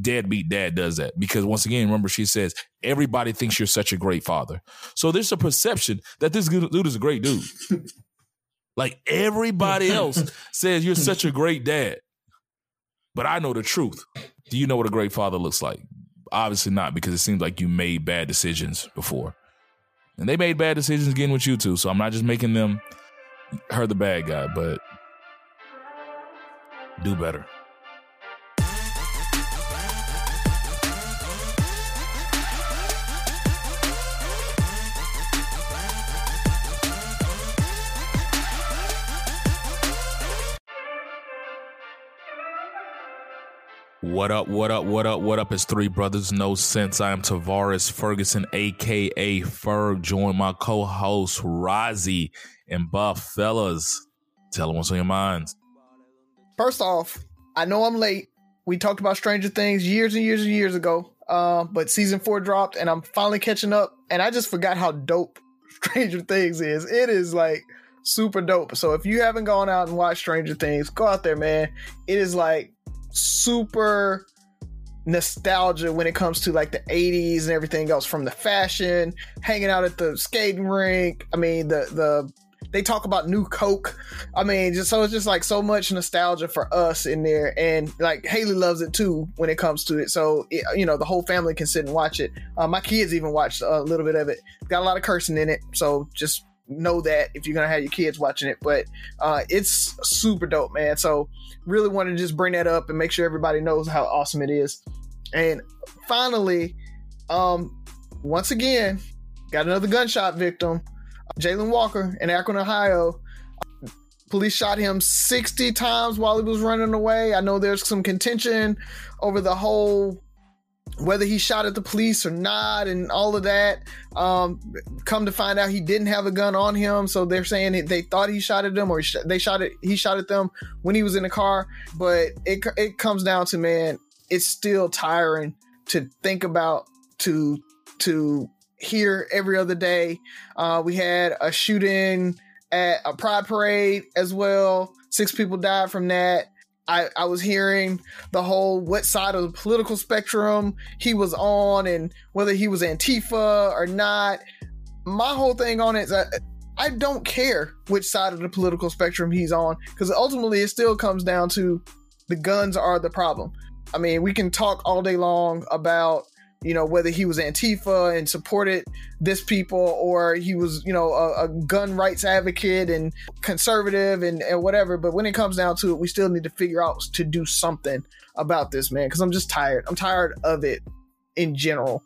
deadbeat dad does that because once again, remember she says everybody thinks you're such a great father. So there's a perception that this dude is a great dude. like everybody else says you're such a great dad. But I know the truth. Do you know what a great father looks like? Obviously not because it seems like you made bad decisions before. And they made bad decisions again with you too. So I'm not just making them her the bad guy, but do better. What up, what up, what up, what up? It's Three Brothers No Sense. I am Tavares Ferguson, aka Ferg. Join my co-host Rozzy and Buff. Fellas, tell them what's on your minds. First off, I know I'm late. We talked about Stranger Things years and years and years ago. Uh, but season four dropped and I'm finally catching up. And I just forgot how dope Stranger Things is. It is like super dope. So if you haven't gone out and watched Stranger Things, go out there, man. It is like super nostalgia when it comes to like the 80s and everything else from the fashion hanging out at the skating rink. I mean the the they talk about new coke. I mean just so it's just like so much nostalgia for us in there. And like haley loves it too when it comes to it. So it, you know the whole family can sit and watch it. Uh, my kids even watched a little bit of it. Got a lot of cursing in it. So just know that if you're gonna have your kids watching it but uh, it's super dope man so really want to just bring that up and make sure everybody knows how awesome it is. And finally, um, once again, got another gunshot victim, Jayland Walker in Akron, Ohio. Police shot him 60 times while he was running away. I know there's some contention over the whole whether he shot at the police or not and all of that um, come to find out he didn't have a gun on him. So they're saying they thought he shot at them or they shot it he shot at them when he was in the car. But it, it comes down to man it's still tiring to think about to to hear every other day. Uh, we had a shooting at a pride parade as well. Six people died from that I, I was hearing the whole what side of the political spectrum he was on and whether he was Antifa or not. My whole thing on it is I, I don't care which side of the political spectrum he's on because ultimately it still comes down to the guns are the problem. I mean, we can talk all day long about you know whether he was antifa and supported this people or he was you know a, a gun rights advocate and conservative and, and, whatever. But when it comes down to it we still need to figure out to do something about this man because i'm just tired. I'm tired of it in general.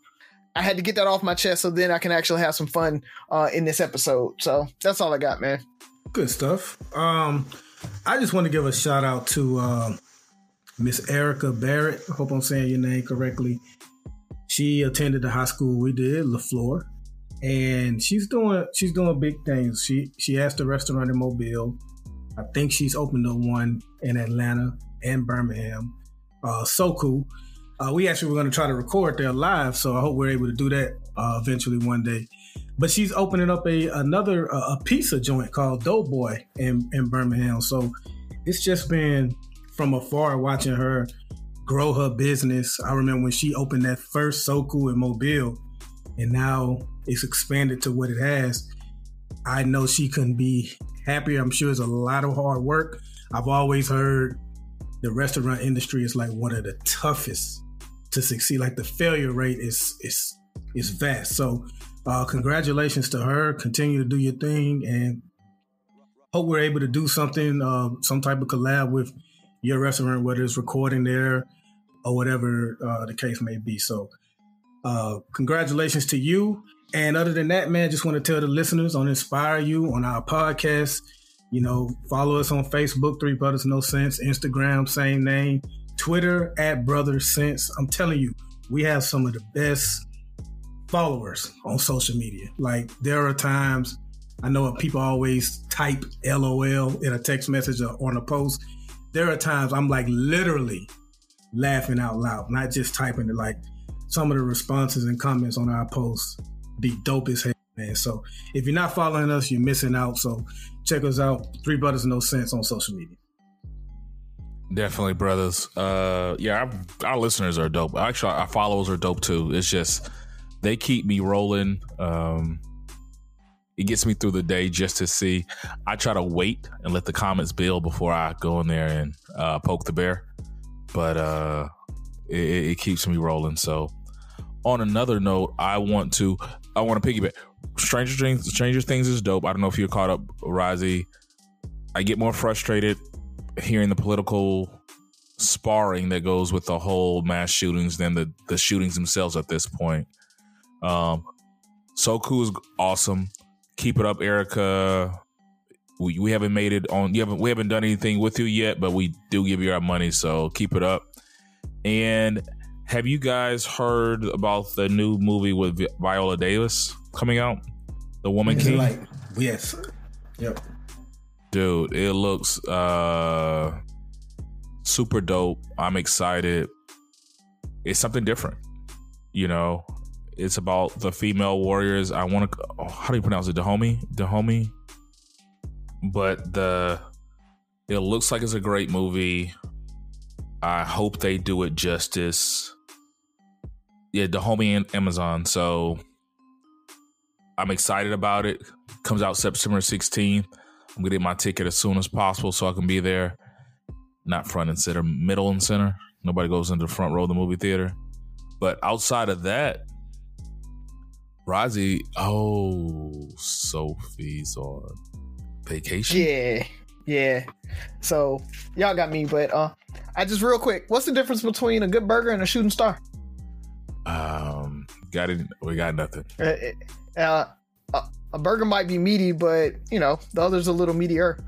I had to get that off my chest so then i can actually have some fun uh, in this episode. So that's all i got man. Good stuff. Um i just want to give a shout out to uh, miss erica barrett. I hope i'm saying your name correctly she attended the high school we did, LeFlore, and she's doing she's doing big things. She she has the restaurant in Mobile. I think she's opened up one in Atlanta and Birmingham. Uh, so cool. Uh, we actually were going to try to record there live, so I hope we're able to do that uh, eventually one day. But she's opening up a another a pizza joint called Doughboy in in Birmingham. So it's just been from afar watching her grow her business. I remember when she opened that first Soku in Mobile, and now it's expanded to what it has. I know she couldn't be happier. I'm sure it's a lot of hard work. I've always heard the restaurant industry is like one of the toughest to succeed. Like the failure rate is is is vast. So uh, congratulations to her. Continue to do your thing, and hope we're able to do something, uh, some type of collab with your restaurant, whether it's recording there or whatever uh, the case may be. So, uh, congratulations to you. And other than that, man, just want to tell the listeners on Inspire You on our podcast. You know, follow us on Facebook, Three Brothers No Sense, Instagram, same name, Twitter at Brothers Sense. I'm telling you, we have some of the best followers on social media. Like there are times I know people always type LOL in a text message or on a post. There are times I'm like literally laughing out loud, not just typing it. Like some of the responses and comments on our posts be dope as hell, man. So if you're not following us, you're missing out. So check us out, Three Brothers No Sense on social media. Definitely, brothers. Uh, yeah, our, our listeners are dope. Actually, our followers are dope too. It's just they keep me rolling. Um, it gets me through the day just to see. I try to wait and let the comments build before I go in there and uh, poke the bear, but uh, it, it, keeps me rolling. So, on another note, I want to I want to piggyback. Stranger Things, Stranger Things is dope. I don't know if you're caught up, Razi. I get more frustrated hearing the political sparring that goes with the whole mass shootings than the the shootings themselves at this point. Um, Soku is awesome. Keep it up, Erica. We, we haven't made it on. You haven't we haven't done anything with you yet, but we do give you our money, so keep it up. And have you guys heard about the new movie with Viola Davis coming out? The Woman King. Like, yes. Yep. Dude, it looks uh super dope. I'm excited. It's something different. You know, it's about the female warriors. I want to. Oh, how do you pronounce it? Dahomey. Dahomey. But the it looks like it's a great movie. I hope they do it justice. Yeah, Dahomey and Amazon. So I'm excited about it. Comes out September 16th. I'm gonna get my ticket as soon as possible so I can be there. Not front and center, middle and center. Nobody goes into the front row of the movie theater. But outside of that, Razi, oh, Sophie's on vacation. Yeah, yeah. So y'all got me, but uh, I just real quick, what's the difference between a good burger and a shooting star? Um, got it. We got nothing. Uh, uh, uh, a burger might be meaty, but you know the other's a little meatier.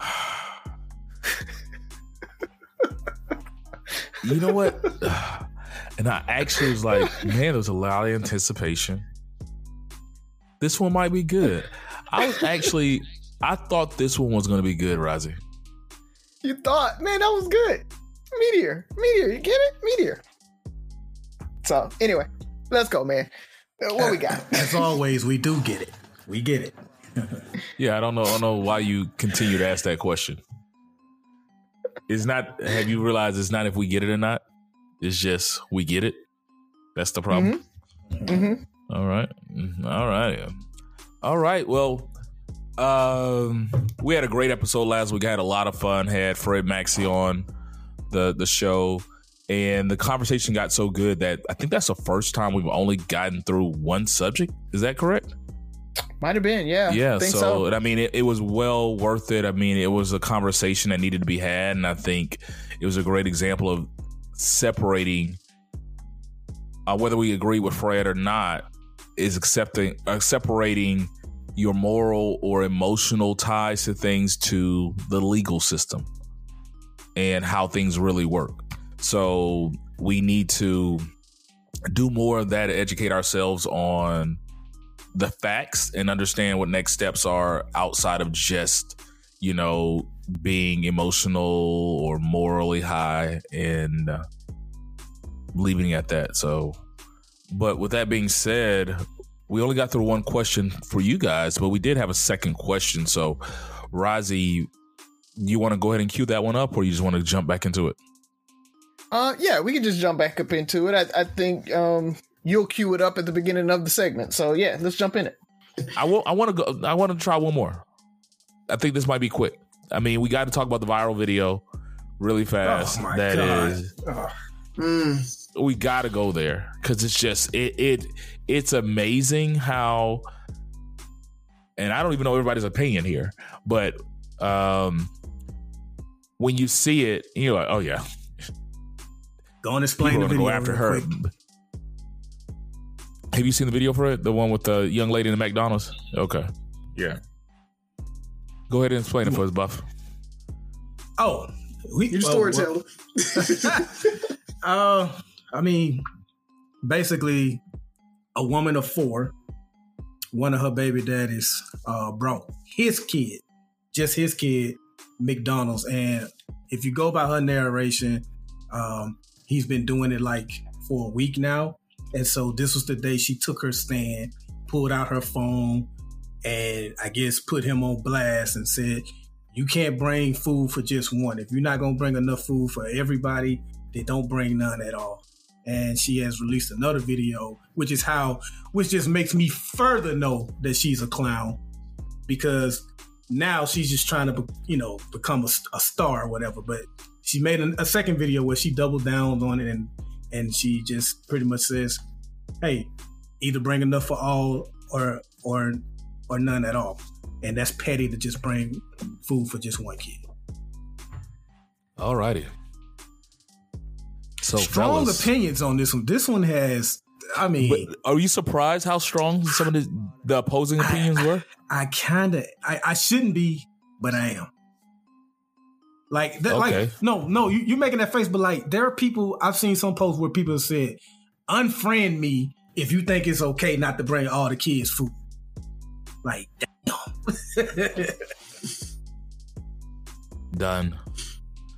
you know what? And I actually was like, man, there was a lot of anticipation. This one might be good. I was actually, I thought this one was going to be good, Razi. You thought, man, that was good. Meteor, meteor, you get it? Meteor. So, anyway, let's go, man. Uh, what we got? As always, we do get it. We get it. yeah, I don't know. I don't know why you continue to ask that question. It's not. Have you realized it's not if we get it or not? It's just we get it. That's the problem. Mm-hmm. Mm-hmm. All right. Mm-hmm. All right. All right. Well, um, we had a great episode last week. I had a lot of fun. Had Fred Maxey on the the show, and the conversation got so good that I think that's the first time we've only gotten through one subject. Is that correct? Might have been, yeah. Yeah. So, so, I mean, it, it was well worth it. I mean, it was a conversation that needed to be had, and I think it was a great example of separating uh, whether we agree with Fred or not is accepting uh, separating your moral or emotional ties to things to the legal system and how things really work. So we need to do more of that educate ourselves on the facts and understand what next steps are outside of just, you know, being emotional or morally high and uh, leaving at that. So, but with that being said, we only got through one question for you guys, but we did have a second question. So, Razi, you want to go ahead and cue that one up, or you just want to jump back into it? Uh, yeah, we can just jump back up into it. I, I think um, you'll cue it up at the beginning of the segment. So yeah, let's jump in it. I will. I want to go. I want to try one more. I think this might be quick. I mean, we got to talk about the viral video really fast. Oh that God. is. Oh. Mm. We got to go there because it's just it it it's amazing how, and I don't even know everybody's opinion here, but um, when you see it, you're like, oh yeah, go and explain the video. Go after her. Quick. Have you seen the video for it? The one with the young lady in the McDonald's? Okay. Yeah. Go ahead and explain it for us, Buff. Oh, we, your storyteller. uh, I mean, basically, a woman of four, one of her baby daddies uh, brought his kid, just his kid, McDonald's. And if you go by her narration, um, he's been doing it like for a week now. And so this was the day she took her stand, pulled out her phone, and I guess put him on blast and said, You can't bring food for just one. If you're not going to bring enough food for everybody, then don't bring none at all. And she has released another video, which is how, which just makes me further know that she's a clown because now she's just trying to, you know, become a, a star or whatever. But she made a, a second video where she doubled down on it and and she just pretty much says, "Hey, either bring enough for all or or or none at all." And that's petty to just bring food for just one kid. All righty. So strong fellas, opinions on this one. This one has. I mean, but are you surprised how strong some of the, the opposing opinions I, were? I kind of, I, I shouldn't be, but I am. Like, that, Okay. like, no, no, you, you're making that face, but like, there are people I've seen some posts where people have said, "Unfriend me if you think it's okay not to bring all the kids food." Like, damn. Done.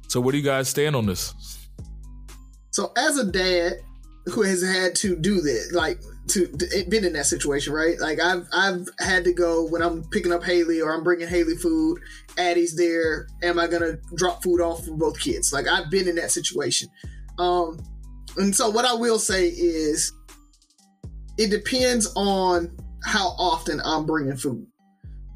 So where do you guys stand on this? So as a dad who has had to do this, like to been in that situation, right? Like I've I've had to go when I'm picking up Haley or I'm bringing Haley food. Addie's there. Am I gonna drop food off for both kids? Like I've been in that situation. Um, and so what I will say is, it depends on how often I'm bringing food.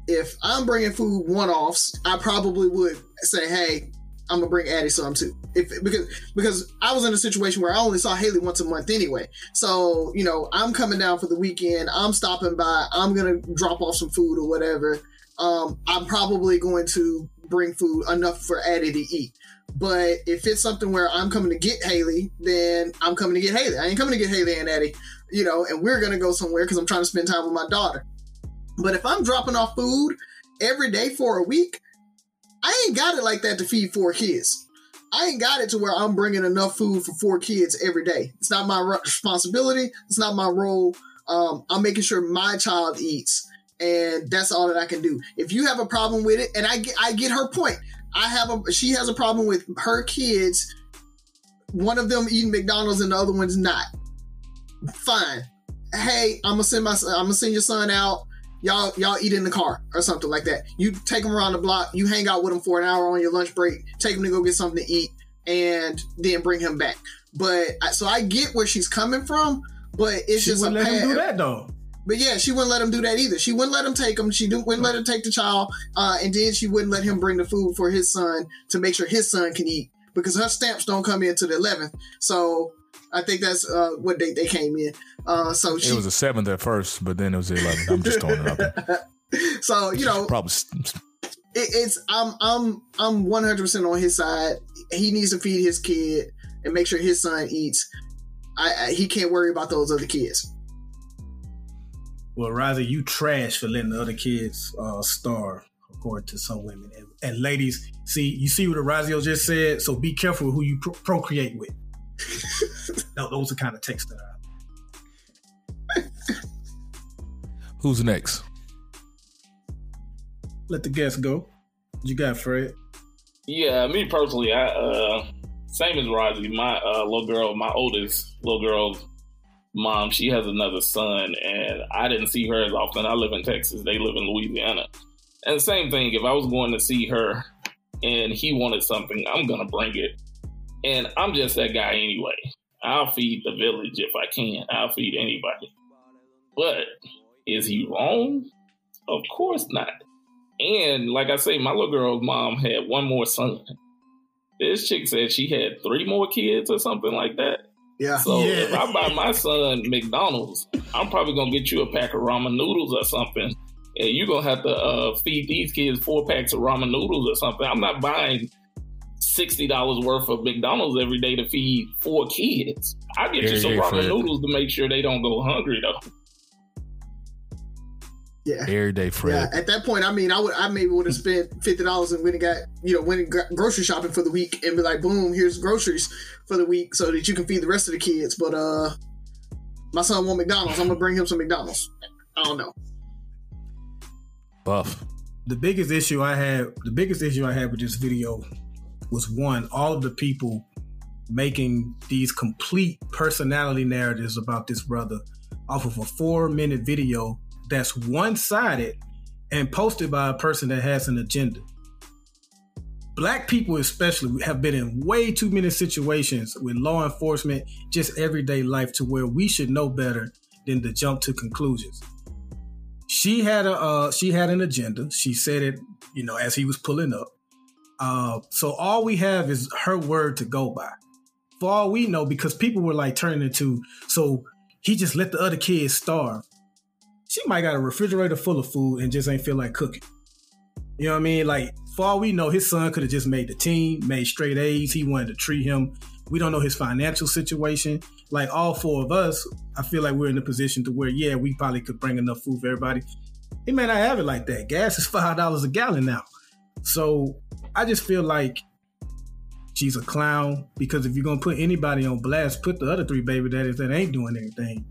If I'm bringing food one offs, I probably would say, "Hey, I'm gonna bring Addie some too." If because because I was in a situation where I only saw Haley once a month anyway. So you know, I'm coming down for the weekend. I'm stopping by. I'm gonna drop off some food or whatever. Um, I'm probably going to bring food enough for Addie to eat. But if it's something where I'm coming to get Haley, then I'm coming to get Haley. I ain't coming to get Haley and Addie, you know, and we're gonna go somewhere because I'm trying to spend time with my daughter. But if I'm dropping off food every day for a week, I ain't got it like that to feed four kids. I ain't got it to where I'm bringing enough food for four kids every day. It's not my responsibility. It's not my role. Um, I'm making sure my child eats, and that's all that I can do. If you have a problem with it, and I get, I get her point. I have a, she has a problem with her kids. One of them eating McDonald's and the other one's not. Fine. Hey, I'm gonna send my, I'm gonna send your son out y'all y'all eat in the car or something like that. You take them around the block, you hang out with them for an hour on your lunch break, take him to go get something to eat, and then bring him back. But so I get where she's coming from, but it's she just wouldn't a let him do that though. But yeah, she wouldn't let him do that either. She wouldn't let him take him. She wouldn't let him take the child, uh, and then she wouldn't let him bring the food for his son to make sure his son can eat because her stamps don't come in to the 11th. So I think that's uh, what date they came in. Uh, so she, It was the seventh at first, but then it was the eleventh. I'm just throwing it out there. so you know, Probably it, it's I'm I'm I'm 100 percent on his side. He needs to feed his kid and make sure his son eats. I, I he can't worry about those other kids. Well, rather you trash for letting the other kids uh, starve, according to some women. And, and ladies, see, you see what Orazio just said. So be careful who you pro- procreate with. Tho- Those are kind of texts that I who's next? let the guests go. What you got, Fred? Yeah, me personally, I uh same as Rozzy, my uh little girl, my oldest little girl's mom, she has another son and I didn't see her as often. I live in Texas, they live in Louisiana. And same thing, if I was going to see her and he wanted something, I'm gonna bring it. And I'm just that guy anyway. I'll feed the village if I can. I'll feed anybody. But is he wrong? Of course not. And like I say, my little girl's mom had one more son. This chick said she had three more kids or something like that. Yeah. So Yeah. if I buy my son McDonald's, I'm probably gonna get you a pack of ramen noodles or something. And you're gonna have to uh, feed these kids four packs of ramen noodles or something. I'm not buying sixty dollars worth of McDonald's every day to feed four kids. I get you some yeah, ramen noodles to make sure they don't go hungry though. Yeah. Every day, Fred. Yeah, at that point, I mean, I would, I maybe would have spent fifty dollars and went and got, you know, went and got grocery shopping for the week and be like, boom, here's groceries for the week so that you can feed the rest of the kids. But uh, My son want McDonald's. I'm gonna bring him some McDonald's. I don't know. Buff. The biggest issue I had, the biggest issue I had with this video was one, all of the people making these complete personality narratives about this brother off of a four minute video that's one sided and posted by a person that has an agenda. Black people, especially, have been in way too many situations with law enforcement, just everyday life, to where we should know better than to jump to conclusions. She had a uh, she had an agenda. She said it, you know, as he was pulling up. Uh, so all we have is her word to go by. For all we know, because people were like turning into, so he just let the other kids starve. She might got a refrigerator full of food and just ain't feel like cooking. You know what I mean? Like, for all we know, his son could have just made the team, made straight A's. He wanted to treat him. We don't know his financial situation. Like all four of us, I feel like we're in a position to where, yeah, we probably could bring enough food for everybody. He may not have it like that. Gas is five dollars a gallon now. So I just feel like she's a clown because if you're gonna put anybody on blast, put the other three baby daddies that ain't doing anything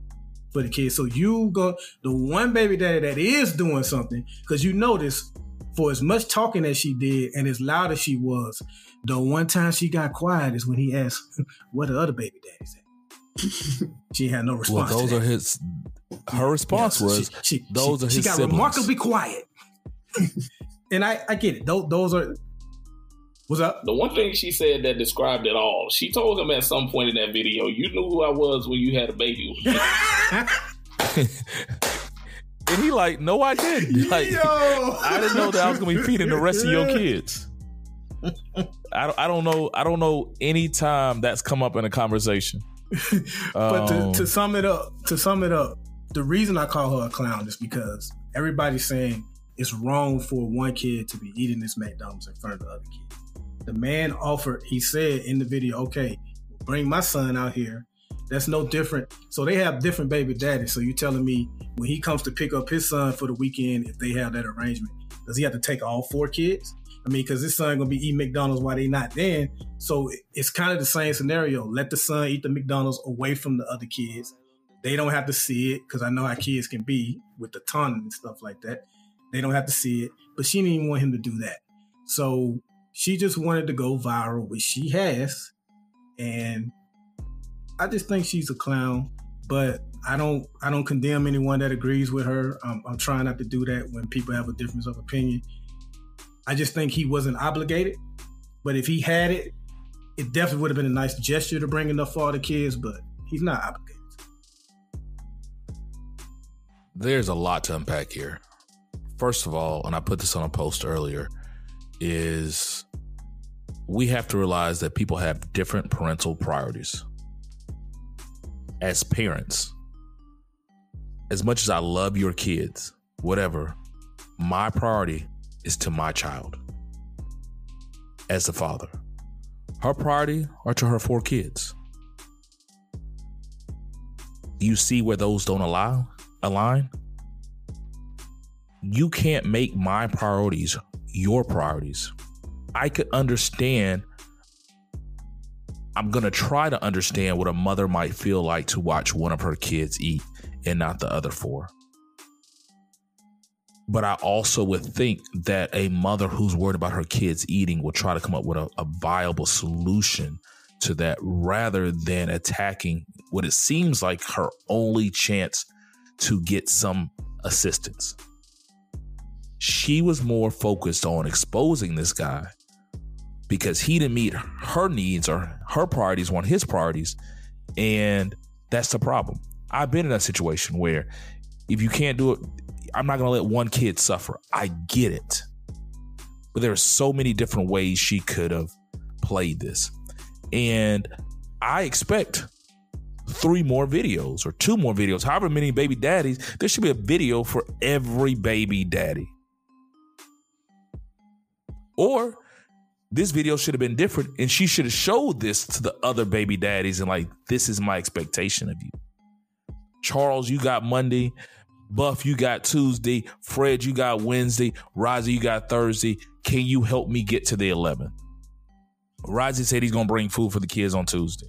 for the kids. So you go the one baby daddy that is doing something because you notice for as much talking as she did and as loud as she was, the one time she got quiet is when he asked, "What the other baby daddies at?" she had no response. Well, those are his. Her response Yeah, was, she, she, "Those she, are she got siblings." remarkably quiet. and I, I get it. Those, those are. What's up? The one thing she said that described it all. She told him at some point in that video, "You knew who I was when you had a baby." and he like, no, I didn't. Like, Yo. I didn't know that I was gonna be feeding the rest of your kids. I don't, I don't know. I don't know any time that's come up in a conversation. but to, Um, to sum it up, to sum it up, the reason I call her a clown is because everybody's saying it's wrong for one kid to be eating this McDonald's in front of the other kid. The man offered, he said in the video, okay, bring my son out here. That's no different. So they have different baby daddies. So you're telling me when he comes to pick up his son for the weekend, if they have that arrangement, does he have to take all four kids? I mean, because his son gonna be eating McDonald's while they not then. So it's kind of the same scenario. Let the son eat the McDonald's away from the other kids. They don't have to see it because I know how kids can be with the tongue and stuff like that. They don't have to see it, but she didn't even want him to do that. So she just wanted to go viral, which she has, and I just think she's a clown. But I don't, I don't condemn anyone that agrees with her. I'm trying not to do that when people have a difference of opinion. I just think he wasn't obligated. But if he had it, it definitely would have been a nice gesture to bring enough for all the kids. But he's not obligated. there's a lot to unpack here. First of all, and I put this on a post earlier, is we have to realize that people have different parental priorities. As parents, as much as I love your kids, whatever, my priority is to my child as the father. Her priority are to her four kids. You see where those don't allow align? You can't make my priorities your priorities. I could understand. I'm going to try to understand what a mother might feel like to watch one of her kids eat and not the other four. But I also would think that a mother who's worried about her kids eating will try to come up with a, a viable solution to that rather than attacking what it seems like her only chance to get some assistance. She was more focused on exposing this guy because he didn't meet her needs or her priorities weren't his priorities. And that's the problem. I've been in that situation where if you can't do it, I'm not going to let one kid suffer. I get it. But there are so many different ways she could have played this. And I expect three more videos or two more videos, however many baby daddies, there should be a video for every baby daddy. Or this video should have been different and she should have showed this to the other baby daddies and like, this is my expectation of you. Charles, you got Monday. Buff, you got Tuesday. Fred, you got Wednesday. Rozzy, you got Thursday. Can you help me get to the 11th? Rozzy said he's to bring food for the kids on Tuesday.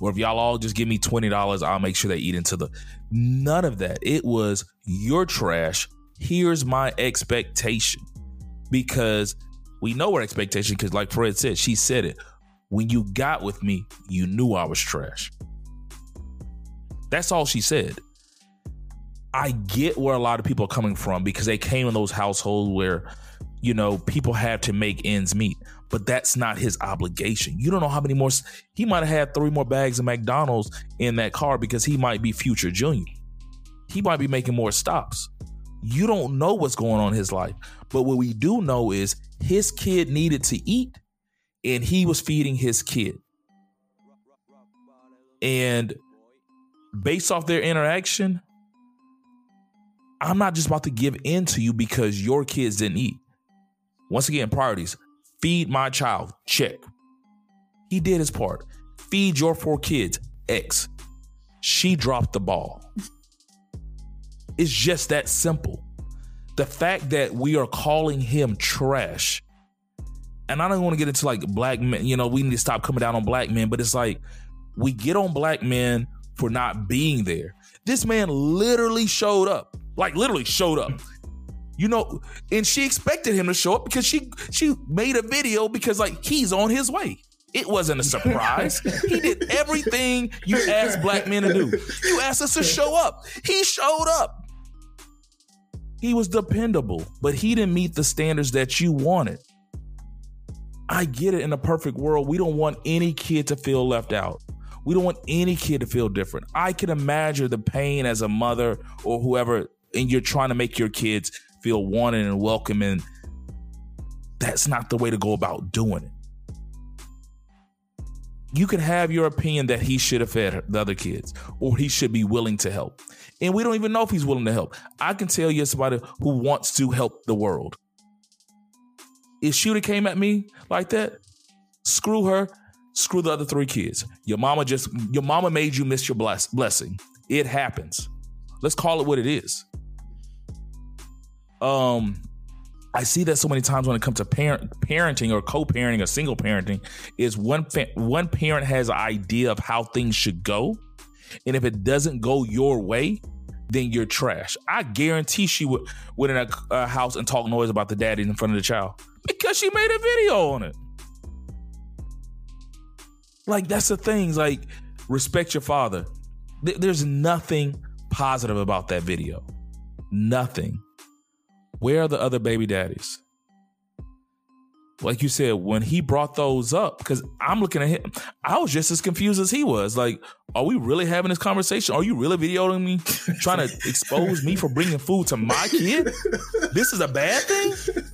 or if y'all all just give me $20, I'll make sure they eat into the. None of that. It was your trash. Here's my expectation. Because we know her expectation, because like Fred said, she said it. When you got with me, you knew I was trash. That's all she said. I get where a lot of people are coming from because they came in those households where, you know, people have to make ends meet but that's not his obligation. You don't know how many more he might have had three more bags of McDonald's in that car because he might be future junior. He might be making more stops. You don't know what's going on in his life. But what we do know is his kid needed to eat and he was feeding his kid. And based off their interaction, I'm not just about to give in to you because your kids didn't eat. Once again, priorities. Feed my child. Check. He did his part. Feed your four kids. X. She dropped the ball. It's just that simple. The fact that we are calling him trash, and I don't want to get into like black men, you know, we need to stop coming down on black men, but it's like we get on black men for not being there. This man literally showed up, like literally showed up. You know, and she expected him to show up because she she made a video because like he's on his way. It wasn't a surprise. he did everything you asked black men to do. You asked us to show up. He showed up. He was dependable, but he didn't meet the standards that you wanted. I get it in a perfect world. We don't want any kid to feel left out. We don't want any kid to feel different. I can imagine the pain as a mother or whoever, and you're trying to make your kids feel wanted and welcome. And that's not the way to go about doing it. You can have your opinion that he should have fed the other kids or he should be willing to help. And we don't even know if he's willing to help. I can tell you somebody who wants to help the world. If she would have came at me like that, screw her, screw the other three kids. Your mama just, your mama made you miss your bless, blessing. It happens. Let's call it what it is um I see that so many times when it comes to parent parenting or co-parenting or single parenting is one fa- one parent has an idea of how things should go and if it doesn't go your way then you're trash. I guarantee she would went in a, a house and talk noise about the daddy in front of the child because she made a video on it. Like that's the things like respect your father. Th- there's nothing positive about that video. Nothing. Where are the other baby daddies? Like you said, when he brought those up, because I'm looking at him, I was just as confused as he was. Like, are we really having this conversation? Are you really videoing me, trying to expose me for bringing food to my kid? This is a bad thing?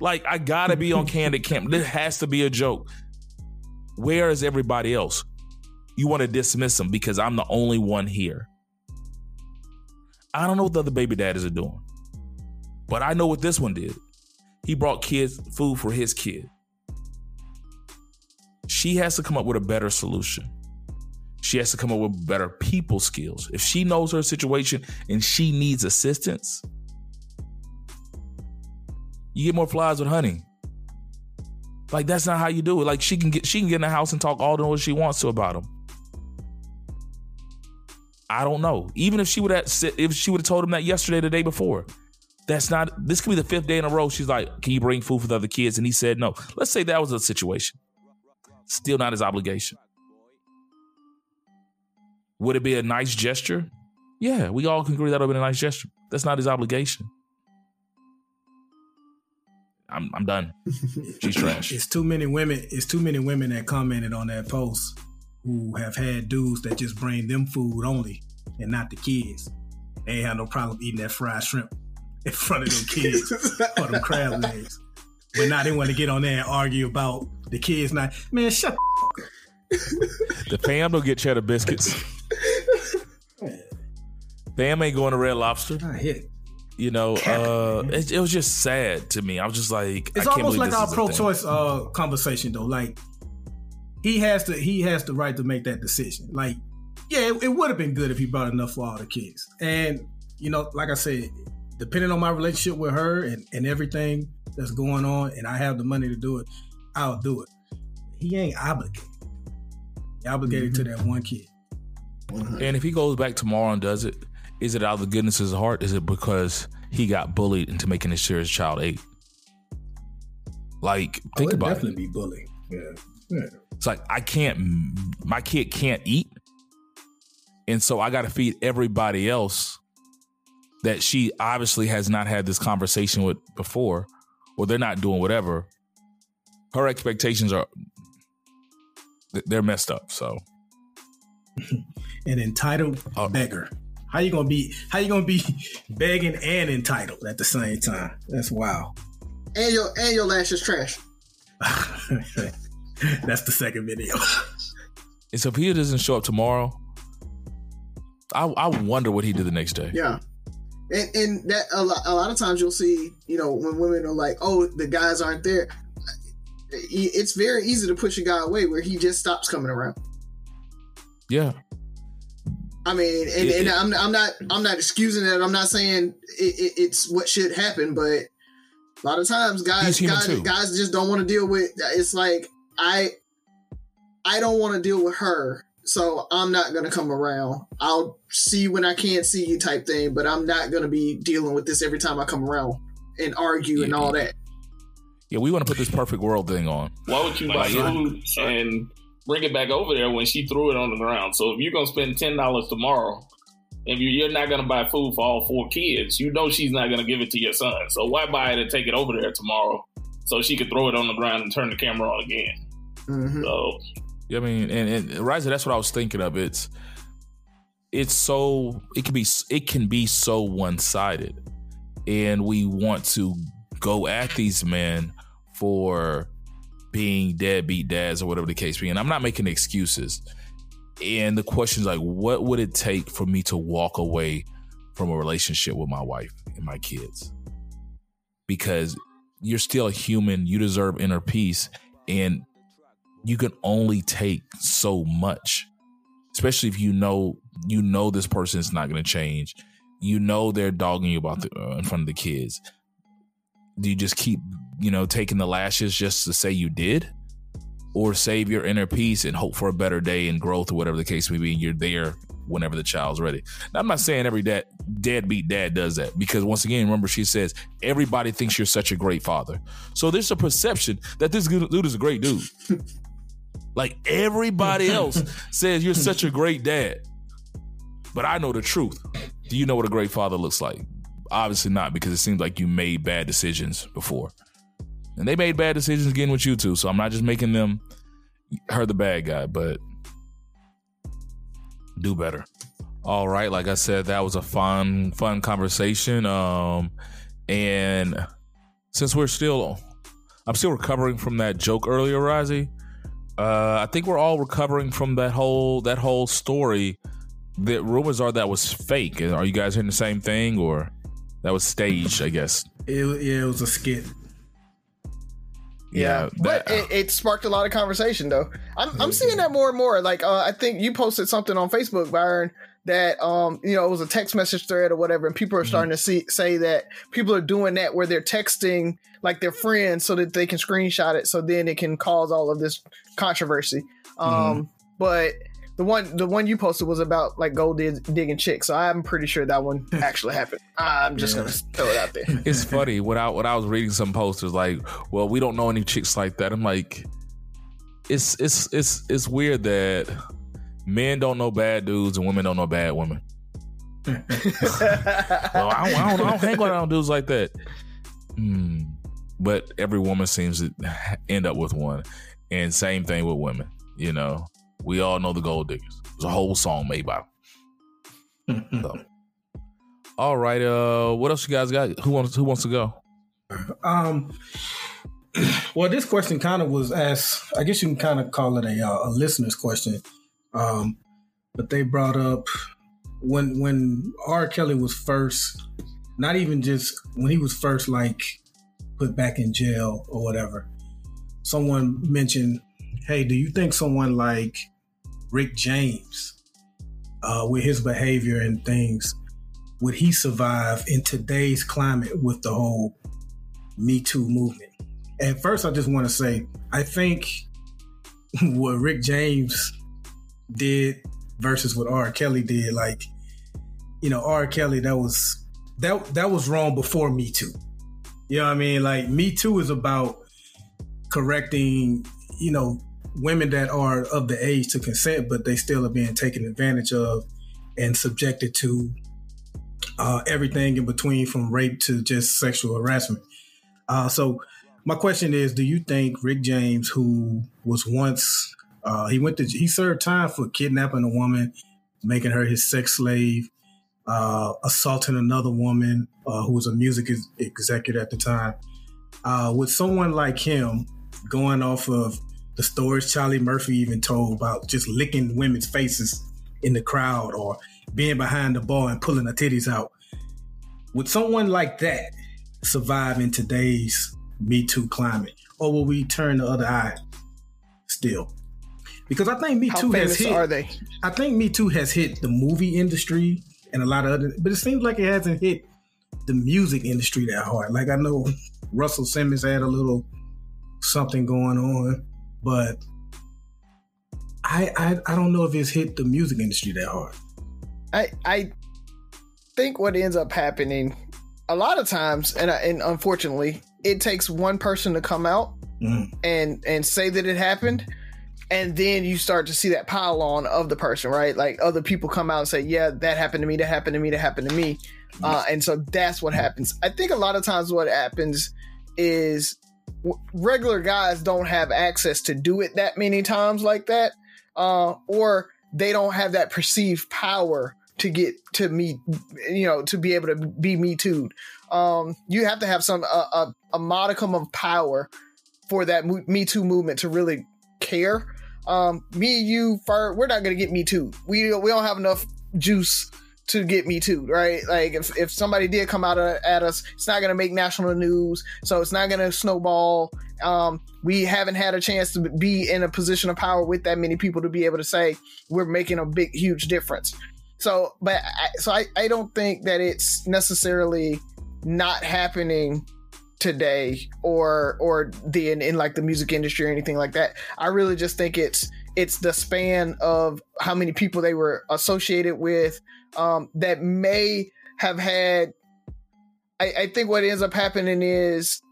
Like, I gotta be on Candid Camp. This has to be a joke. Where is everybody else? You want to dismiss them because I'm the only one here. I don't know what the other baby daddies are doing. But I know what this one did. He brought kids food for his kid. She has to come up with a better solution. She has to come up with better people skills. If she knows her situation and she needs assistance, you get more flies with honey. Like that's not how you do it. Like she can get she can get in the house and talk all the noise she wants to about him. I don't know. Even if she would have if she would have told him that yesterday, the day before, that's not this could be the fifth day in a row she's like can you bring food for the other kids? And he said no. Let's say that was a situation. Still not his obligation. Would it be a nice gesture? Yeah we all can agree that would be a nice gesture. That's not his obligation. I'm, I'm done. She's trash. It's too many women it's too many women that commented on that post who have had dudes that just bring them food only and not the kids. They ain't have no problem eating that fried shrimp in front of them kids or them crab legs. But now they want to get on there and argue about the kids not. Man, shut the, the fam don't get cheddar biscuits. Fam ain't going to Red Lobster. I hit. You know, uh, it, it, was just sad to me. I was just like, it's almost like our pro-choice uh, conversation though. Like he has to, he has the right to make that decision. Like, yeah, it, it would have been good if he brought enough for all the kids. And you know, like I said, depending on my relationship with her and, and everything that's going on, and I have the money to do it, I'll do it. He ain't obligated. He obligated mm-hmm. to that one kid. 100. And if he goes back tomorrow and does it, is it out of the goodness of his heart? Is it because he got bullied into making his sure his child ate? Like, think oh, about definitely it. Definitely be bullied. Yeah. yeah. It's like I can't. My kid can't eat, and so I got to feed everybody else that she obviously has not had this conversation with before, or they're not doing whatever. Her expectations are they're messed up. So, an entitled uh, beggar. How you gonna be? How you gonna be begging and entitled at the same time? That's wild. And your and your lash is trash. That's the second video. and so if he doesn't show up tomorrow, I I wonder what he did the next day. Yeah. And, and that a lot, a lot of times you'll see, you know, when women are like, "Oh, the guys aren't there," it's very easy to push a guy away where he just stops coming around. Yeah. I mean, and, it, and I'm, I'm not I'm not excusing that. I'm not saying it, it, it's what should happen, but a lot of times guys guys, guys just don't want to deal with. It's like I I don't want to deal with her, so I'm not gonna come around. I'll see when I can't see you type thing, but I'm not gonna be dealing with this every time I come around and argue yeah, and all that. Yeah, we want to put this perfect world thing on. Why would you buy food and bring it back over there when she threw it on the ground? So if you're gonna spend ten dollars tomorrow, if you're not gonna buy food for all four kids, you know she's not gonna give it to your son. So why buy it and take it over there tomorrow so she could throw it on the ground and turn the camera on again? Mm-hmm. So, I mean, and, and Riza, that's what I was thinking of. It's it's so it can be it can be so one sided, and we want to go at these men for being deadbeat dads or whatever the case be. And I'm not making excuses. And the question is like, what would it take for me to walk away from a relationship with my wife and my kids? Because you're still a human, you deserve inner peace, and you can only take so much. Especially if you know you know this person is not going to change. You know they're dogging you about the, uh, in front of the kids. Do you just keep you know, taking the lashes just to say you did? Or save your inner peace and hope for a better day and growth or whatever the case may be. And you're there whenever the child's ready. Now, I'm not saying every dad, deadbeat dad does that because once again, remember she says everybody thinks you're such a great father. So there's a perception that this dude is a great dude. Like everybody else says you're such a great dad. But I know the truth. Do you know what a great father looks like? Obviously not because it seems like you made bad decisions before. And they made bad decisions getting with you too. So I'm not just making them her the bad guy, but do better. All right, like I said, that was a fun, fun conversation. Um, and since we're still, I'm still recovering from that joke earlier, Razi. Uh, I think we're all recovering from that whole that whole story. That rumors are that was fake. Are you guys hearing the same thing, or that was staged? I guess. It, yeah, it was a skit. Yeah, but it, it, sparked a lot of conversation though. I'm I'm seeing that more and more. Like uh, I think you posted something on Facebook, Byron, that um you know it was a text message thread or whatever, and people are mm-hmm. starting to see say that people are doing that where they're texting like their friends so that they can screenshot it, so then it can cause all of this controversy. Um, mm-hmm. but the one the one you posted was about like gold digging chicks, so I'm pretty sure that one actually happened. I'm just yeah. gonna throw it out there. It's funny when I when I was reading some posters like, well, we don't know any chicks like that. I'm like, it's it's it's it's weird that men don't know bad dudes and women don't know bad women. well, I, don't, I, don't, I don't hang around dudes like that. Hmm. But every woman seems to end up with one, and same thing with women. You know, we all know the Gold Diggers. There's a whole song made by them. so. All right. Uh, what else you guys got? Who wants Who wants to go? Um. Well, this question kind of was asked. I guess you can kind of call it a, uh, a listener's question. Um, but they brought up when when R. Kelly was first, not even just when he was first like put back in jail or whatever. Someone mentioned, "Hey, do you think someone like Rick James, uh, with his behavior and things, would he survive in today's climate with the whole Me Too movement? At first, I just want to say, I think what Rick James did versus what R. Kelly did. Like, you know, R. Kelly that was that that was wrong before Me Too. You know what I mean? Like Me Too is about correcting, you know, women that are of the age to consent, but they still are being taken advantage of and subjected to uh, everything in between from rape to just sexual harassment. Uh, so my question is, do you think Rick James, who was once uh, he went to he served time for kidnapping a woman, making her his sex slave, uh, assaulting another woman uh, who was a music executive at the time. Uh, with someone like him going off of the stories Charlie Murphy even told about just licking women's faces in the crowd or being behind the bar and pulling the titties out. Would someone like that survive in today's Me Too climate? Or will we turn the other eye still? Because I think Me Too has hit. Are they? I think Me Too has hit the movie industry and a lot of other, but it seems like it hasn't hit the music industry that hard. Like I know Russell Simmons had a little something going on, but I I, I don't know if it's hit the music industry that hard. I I think what ends up happening a lot of times, and and unfortunately, it takes one person to come out mm. and and say that it happened and then you start to see that pile on of the person, right? Like other people come out and say, "Yeah, that happened to me. That happened to me. That happened to me," uh, and so that's what happens. I think a lot of times what happens is w- regular guys don't have access to do it that many times like that, uh, or they don't have that perceived power to get to me, you know, to be able to be me too. Um, you have to have some a, a, a modicum of power for that Me Too movement to really care um, me, you, Fur, we're not gonna get me too. We we don't have enough juice to get me too, right? Like if, if somebody did come out at us, it's not going to make national news, so it's not going to snowball. Um, we haven't had a chance to be in a position of power with that many people to be able to say we're making a big, huge difference. So, but I, so I, I don't think that it's necessarily not happening today or or the in, in like the music industry or anything like that. I really just think it's it's the span of how many people they were associated with um, that may have had. I, I think what ends up happening is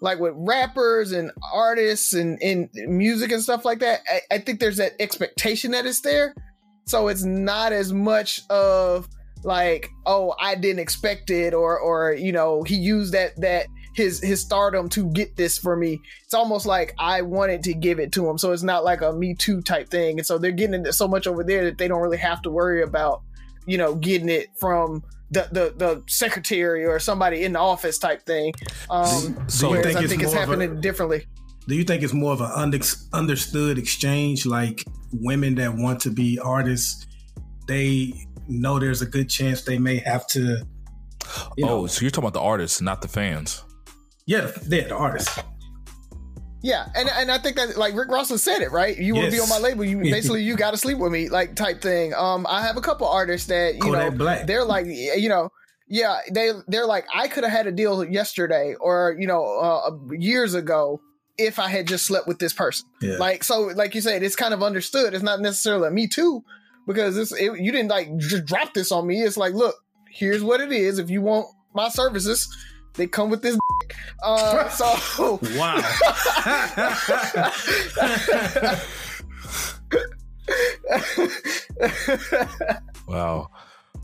like with rappers and artists and in music and stuff like that. I, I think there's that expectation that it's there, so it's not as much of like oh i didn't expect it or or you know he used that that his his stardom to get this for me. It's almost like I wanted to give it to him. So it's not like a me too type thing. And so they're getting it so much over there that they don't really have to worry about, you know, getting it from the, the, the secretary or somebody in the office type thing. Um, so I think it's, it's happening a, differently. Do you think it's more of an under, understood exchange? Like women that want to be artists, they know there's a good chance they may have to. You know, oh, so you're talking about the artists, not the fans? Yeah, they're the artists. Yeah, and and I think that like Rick Ross has said it right. You yes. want to be on my label, you basically you got to sleep with me, like type thing. Um, I have a couple artists that you Kodak know Black. they're like you know yeah they they're like I could have had a deal yesterday or you know uh, years ago if I had just slept with this person. Yeah. Like so, like you said, it's kind of understood. It's not necessarily me too because this it, you didn't like just drop this on me. It's like look, here's what it is. If you want my services they come with this. Uh, so wow. wow.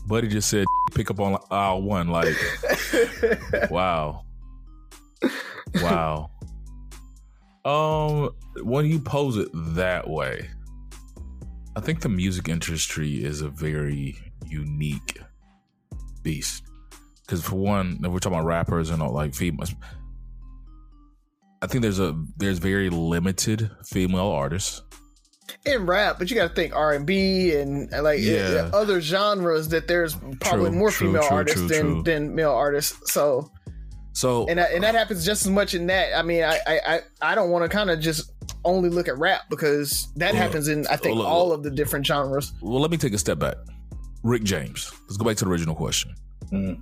Buddy just said pick up on aisle one. Like, wow. Wow. Um, when you pose it that way, I think the music industry is a very unique beast because for one, if we're talking about rappers and all like females, I think there's a there's very limited female artists in rap, but you got to think R and B and uh, like uh, yeah. Uh, other genres that there's probably true, more true, female true, artists than than male artists. So, so and that, and that happens just as much in that. I mean, I I I don't want to kind of just only look at rap because that well, happens in I think well, all of the different genres. Well, let me take a step back. Rick James. Let's go back to the original question. Mm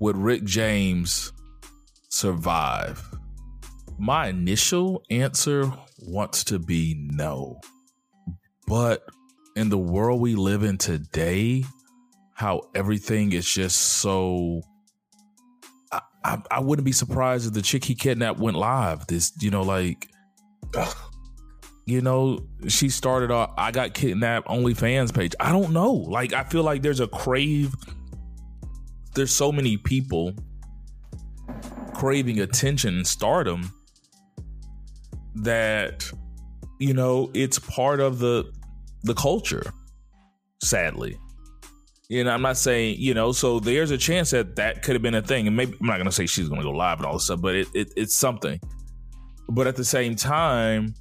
would Rick James survive? My initial answer wants to be no. But in the world we live in today, how everything is just so. I, I, I wouldn't be surprised if the chick he kidnapped went live. This, you know, like, you know, she started off. I got kidnapped OnlyFans page. I don't know. Like, I feel like there's a crave. There's so many people craving attention and stardom that you know it's part of the the culture sadly. You know i'm not saying you know so there's a chance that that could have been a thing. And maybe i'm not gonna say she's gonna go live and all this stuff but it, it it's something. But at the same time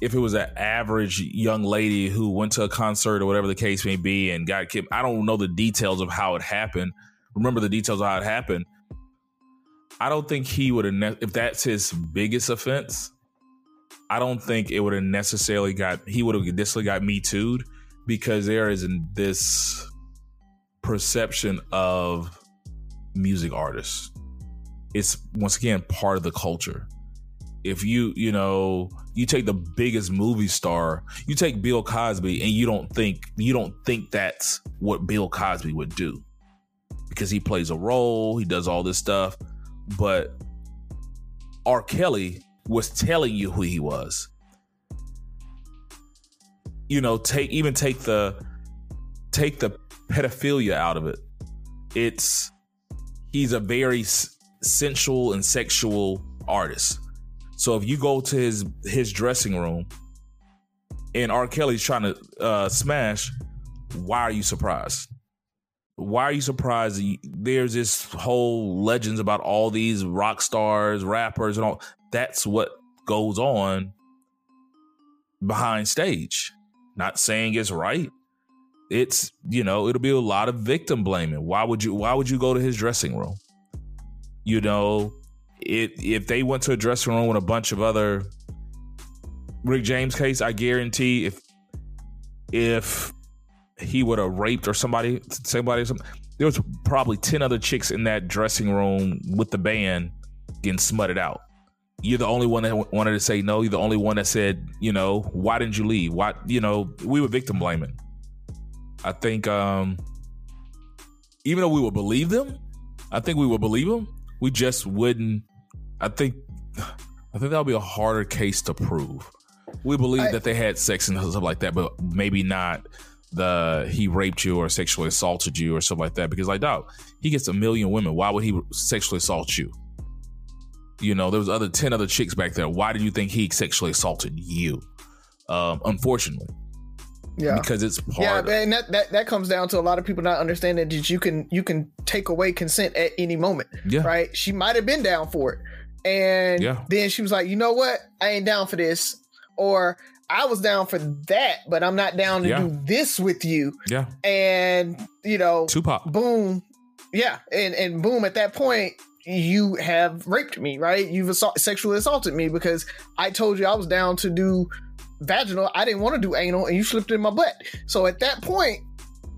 if it was an average young lady who went to a concert or whatever the case may be and got kidnapped i don't know the details of how it happened remember the details of how it happened i don't think he would have ne- if that's his biggest offense I don't think it would have necessarily got he would have necessarily got me too'd because there is this perception of music artists. It's once again part of the culture. If you, you know, you take the biggest movie star, you take Bill Cosby and you don't think you don't think that's what Bill Cosby would do. Because he plays a role, he does all this stuff, but R. Kelly was telling you who he was. You know, take even take the take the pedophilia out of it. It's he's a very sensual and sexual artist. So if you go to his his dressing room and R. Kelly's trying to uh, smash, why are you surprised? Why are you surprised? There's this whole legends about all these rock stars, rappers, and all that's what goes on behind stage. Not saying it's right. It's, you know, it'll be a lot of victim blaming. Why would you why would you go to his dressing room? You know, it if they went to a dressing room with a bunch of other Rick James case, I guarantee if if he would have raped or somebody somebody there was probably 10 other chicks in that dressing room with the band getting smutted out you're the only one that wanted to say no. You're the only one that said, you know, why didn't you leave? Why, you know, we were victim blaming. I think, um, even though we would believe them, I think we would believe them. We just wouldn't. I think, I think that would be a harder case to prove. We believe I, that they had sex and stuff like that, but maybe not the he raped you or sexually assaulted you or something like that. Because like, dog, he gets a million women. Why would he sexually assault you? You know, there was other ten other chicks back there. Why do you think he sexually assaulted you? Um, unfortunately. Yeah, because it's part. Yeah, of- and that, that that comes down to a lot of people not understanding that you can you can take away consent at any moment. Yeah, right. She might have been down for it, and yeah. then she was like, you know what, I ain't down for this, or I was down for that, but I'm not down to yeah. do this with you. Yeah, and you know, Tupac, boom, yeah, and and boom. At that point, you have raped me, right? You've assault- sexually assaulted me because I told you I was down to do vaginal. I didn't want to do anal, and you slipped in my butt. So at that point,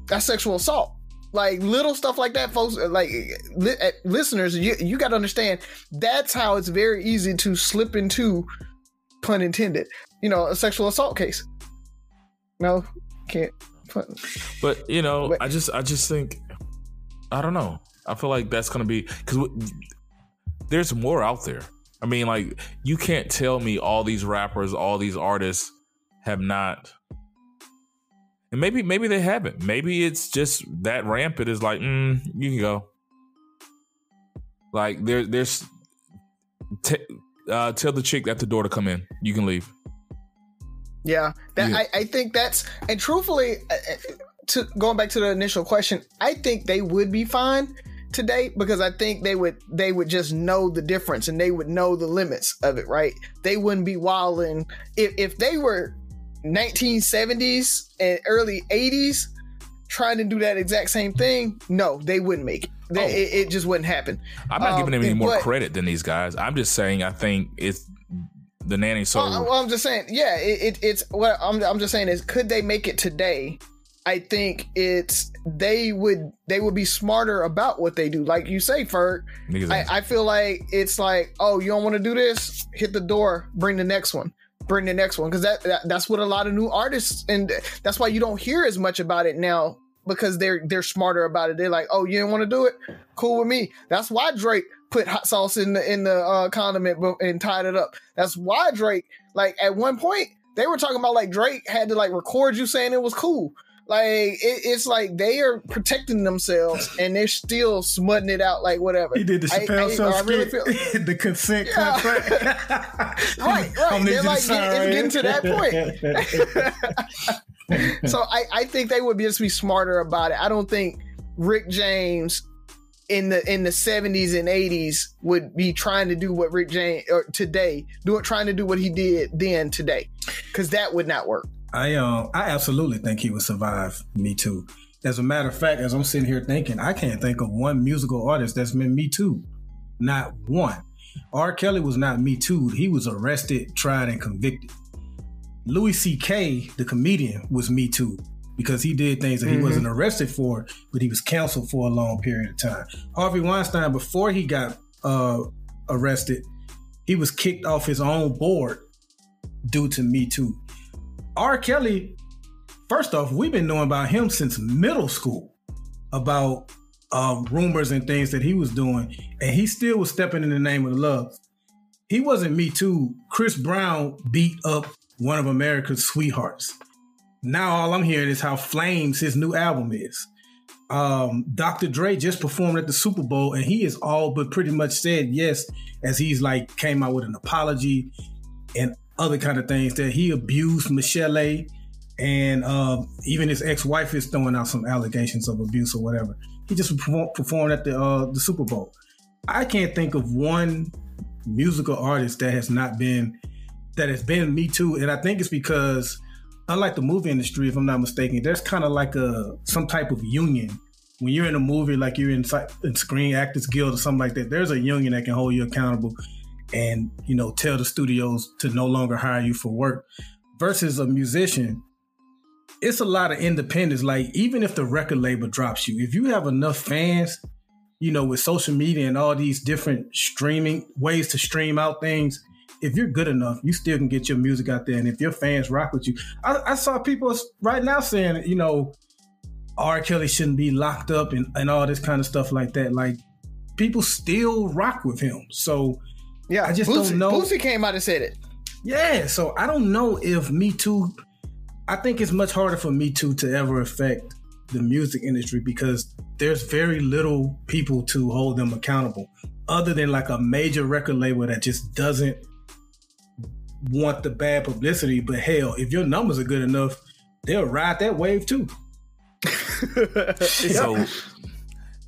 that's sexual assault. Like little stuff like that, folks. Like li- uh, listeners, you you got to understand that's how it's very easy to slip into, pun intended. You know, a sexual assault case. No, can't. But you know, I just I just think I don't know. I feel like that's gonna be because there's more out there. I mean, like you can't tell me all these rappers, all these artists have not, and maybe maybe they haven't. Maybe it's just that rampant is like, mm, you can go. Like there, there's t- uh, tell the chick at the door to come in. You can leave. Yeah, that yeah. I, I think that's and truthfully, uh, uh, to going back to the initial question, I think they would be fine today because I think they would they would just know the difference and they would know the limits of it, right? They wouldn't be wilding if if they were 1970s and early 80s trying to do that exact same thing. No, they wouldn't make it. They, oh. it, it, just wouldn't happen. I'm not um, giving them any more but, credit than these guys. I'm just saying I think it's the nanny so. Well, I'm just saying, yeah, it, it, it's what I'm. I'm just saying is, could they make it today? I think it's they would they would be smarter about what they do. Like you say, Ferg. I, I, feel like it's like, oh, you don't want to do this? Hit the door, bring the next one. bring the next one because that, that that's what a lot of new artists and that's why you don't hear as much about it now because they're they're smarter about it. They're like, oh, you didn't want to do it? Cool with me. That's why Drake put hot sauce in the in the uh, condiment and tied it up. That's why Drake, like at one point, they were talking about like Drake had to like record you saying it was cool. Like it, it's like they are protecting themselves and they're still smutting it out like whatever. He did the Chappelle show really feel, the consent yeah. contract. right, right. They're like get, it's getting to that point. so I, I think they would just be smarter about it. I don't think Rick James in the in the 70s and 80s would be trying to do what Rick James or today doing trying to do what he did then today because that would not work. I um I absolutely think he would survive Me Too. As a matter of fact, as I'm sitting here thinking, I can't think of one musical artist that's been Me Too. Not one. R. Kelly was not Me Too. He was arrested, tried, and convicted. Louis C.K., the comedian, was Me Too because he did things that he mm-hmm. wasn't arrested for, but he was canceled for a long period of time. Harvey Weinstein, before he got uh, arrested, he was kicked off his own board due to Me Too. R. Kelly, first off, we've been knowing about him since middle school about uh, rumors and things that he was doing, and he still was stepping in the name of love. He wasn't Me Too. Chris Brown beat up one of America's sweethearts. Now all I'm hearing is how flames his new album is. Um, Dr. Dre just performed at the Super Bowl, and he is all but pretty much said yes, as he's like came out with an apology and other kind of things that he abused Michelle and uh, even his ex-wife is throwing out some allegations of abuse or whatever. He just performed at the uh, the Super Bowl. I can't think of one musical artist that has not been that has been Me Too, and I think it's because unlike the movie industry, if I'm not mistaken, there's kind of like a some type of union when you're in a movie, like you're in, in Screen Actors Guild or something like that. There's a union that can hold you accountable and you know tell the studios to no longer hire you for work versus a musician it's a lot of independence like even if the record label drops you if you have enough fans you know with social media and all these different streaming ways to stream out things if you're good enough you still can get your music out there and if your fans rock with you i, I saw people right now saying you know r kelly shouldn't be locked up and, and all this kind of stuff like that like people still rock with him so yeah, I just Boosie, don't know. Boosie came out and said it. Yeah, so I don't know if Me Too. I think it's much harder for Me Too to ever affect the music industry because there's very little people to hold them accountable, other than like a major record label that just doesn't want the bad publicity. But hell, if your numbers are good enough, they'll ride that wave too. so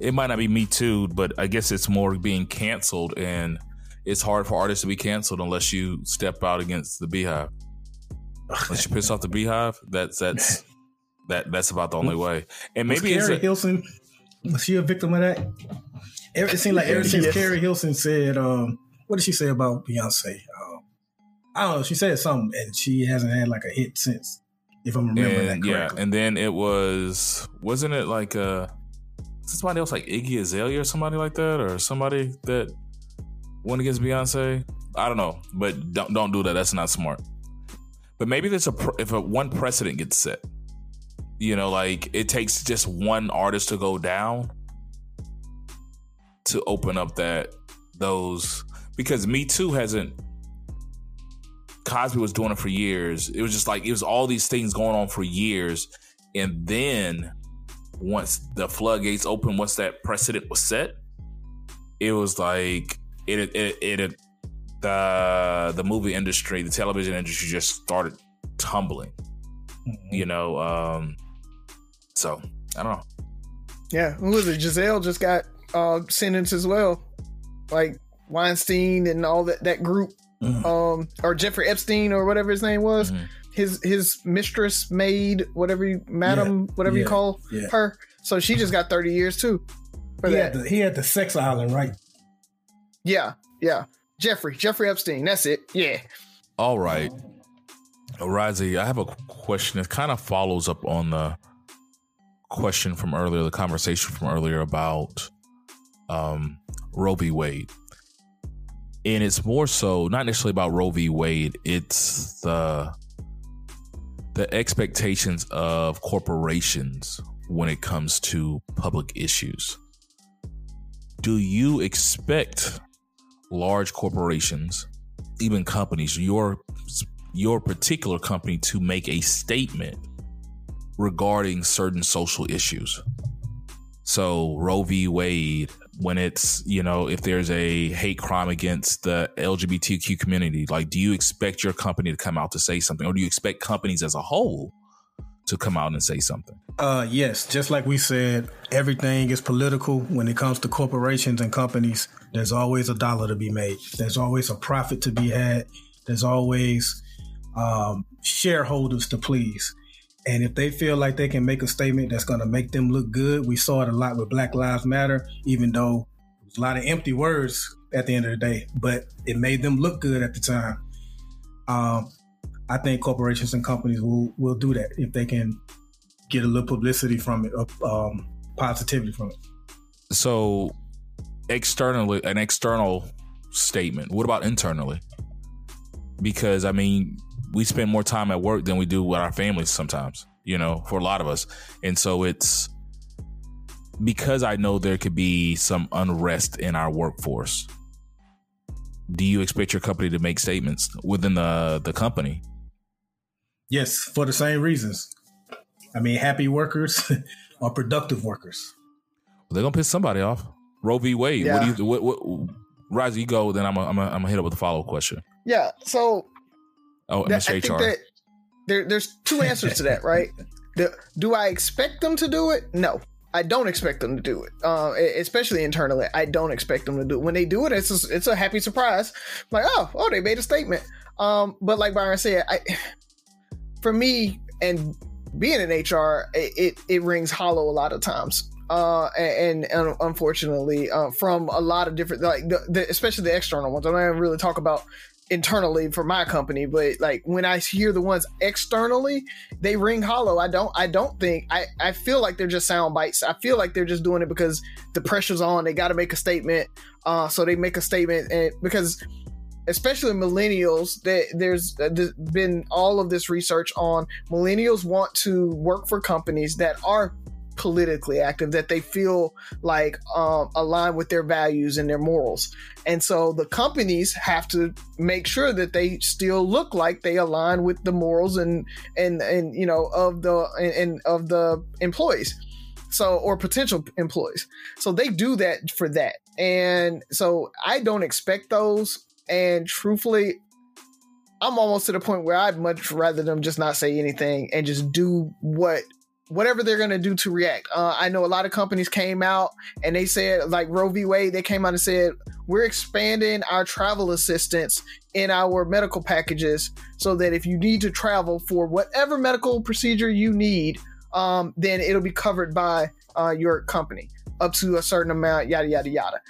it might not be Me Too, but I guess it's more being canceled and it's hard for artists to be canceled unless you step out against the BeyHive. Unless you piss off the BeyHive, that's that's that that's about the only way. And maybe was Keri Hilson was she a victim of that? It seemed like ever since yes. Keri Hilson said, um, what did she say about Beyonce? I don't know. She said something, and she hasn't had like a hit since. If I'm remembering and, that correctly. Yeah, and then it was wasn't it like uh somebody else like Iggy Azalea or somebody like that, or somebody that went against Beyonce. I don't know, but don't don't do that. That's not smart. But maybe there's a if a one precedent gets set, you know, like it takes just one artist to go down to open up that those because Me Too hasn't. Cosby was doing it for years. It was just like it was all these things going on for years, and then once the floodgates opened, once that precedent was set, it was like it it it, the the movie industry, the television industry just started tumbling. Mm-hmm. You know, um, so I don't know. Yeah, who was it? Giselle just got uh sentenced as well, like Weinstein and all that that group, mm-hmm. um, or Jeffrey Epstein or whatever his name was. Mm-hmm. His his mistress, maid, whatever you, madam, yeah. whatever yeah. you call yeah. her. So she just got thirty years too. For he that. Had the, he had the sex island, right? Yeah, yeah. Jeffrey, Jeffrey Epstein. That's it. Yeah. All right. Razi, I have a question It kind of follows up on the question from earlier, the conversation from earlier about um, Roe v. Wade. And it's more so not necessarily about Roe v. Wade. It's the the expectations of corporations when it comes to public issues. Do you expect large corporations, even companies, your your particular company to make a statement regarding certain social issues? So Roe v. Wade, when it's, you know, if there's a hate crime against the LGBTQ community, like, do you expect your company to come out to say something? Or do you expect companies as a whole to come out and say something? Uh, yes, just like we said, everything is political when it comes to corporations and companies. There's always a dollar to be made. There's always a profit to be had. There's always um, shareholders to please. And if they feel like they can make a statement that's going to make them look good, we saw it a lot with Black Lives Matter, even though it was a lot of empty words at the end of the day, but it made them look good at the time. Um, I think corporations and companies will, will do that if they can get a little publicity from it, um, positivity from it. So, externally, an external statement. What about internally? Because I mean, we spend more time at work than we do with our families sometimes, you know, for a lot of us. And so it's because I know there could be some unrest in our workforce. Do you expect your company to make statements within the the company? Yes, for the same reasons. I mean, happy workers are productive workers. Well, they're gonna piss somebody off. Roe v. Wade. Yeah. What do you? What? what Rise, you go. Then I'm. A, I'm. A, I'm gonna hit up with a follow up question. Yeah. So Oh, that, I think that there, there's two answers to that, right? The, do I expect them to do it? No, I don't expect them to do it. Uh, especially internally, I don't expect them to do it. When they do it, it's a, it's a happy surprise. I'm like, oh, oh, they made a statement. Um, but like Byron said, I, for me and being in HR, it, it, it rings hollow a lot of times. Uh, and, and, unfortunately, uh, from a lot of different, like the, the, especially the external ones. I'm not really talk about internally for my company but like when i hear the ones externally they ring hollow. I don't i don't think i i feel like they're just sound bites. I feel like they're just doing it because the pressure's on. They got to make a statement uh so they make a statement and because especially millennials that uh, there's been all of this research on millennials want to work for companies that are politically active that they feel like um, align with their values and their morals. And so the companies have to make sure that they still look like they align with the morals and and and you know of the and, and of the employees. So or potential employees. So they do that for that. And so i don't expect those. And truthfully i'm almost to the point where i'd much rather them just not say anything and just do what whatever they're going to do to react. Uh, I know a lot of companies came out and they said, like Roe v. Wade, they came out and said, we're expanding our travel assistance in our medical packages so that if you need to travel for whatever medical procedure you need, um, then it'll be covered by uh, your company up to a certain amount, yada, yada, yada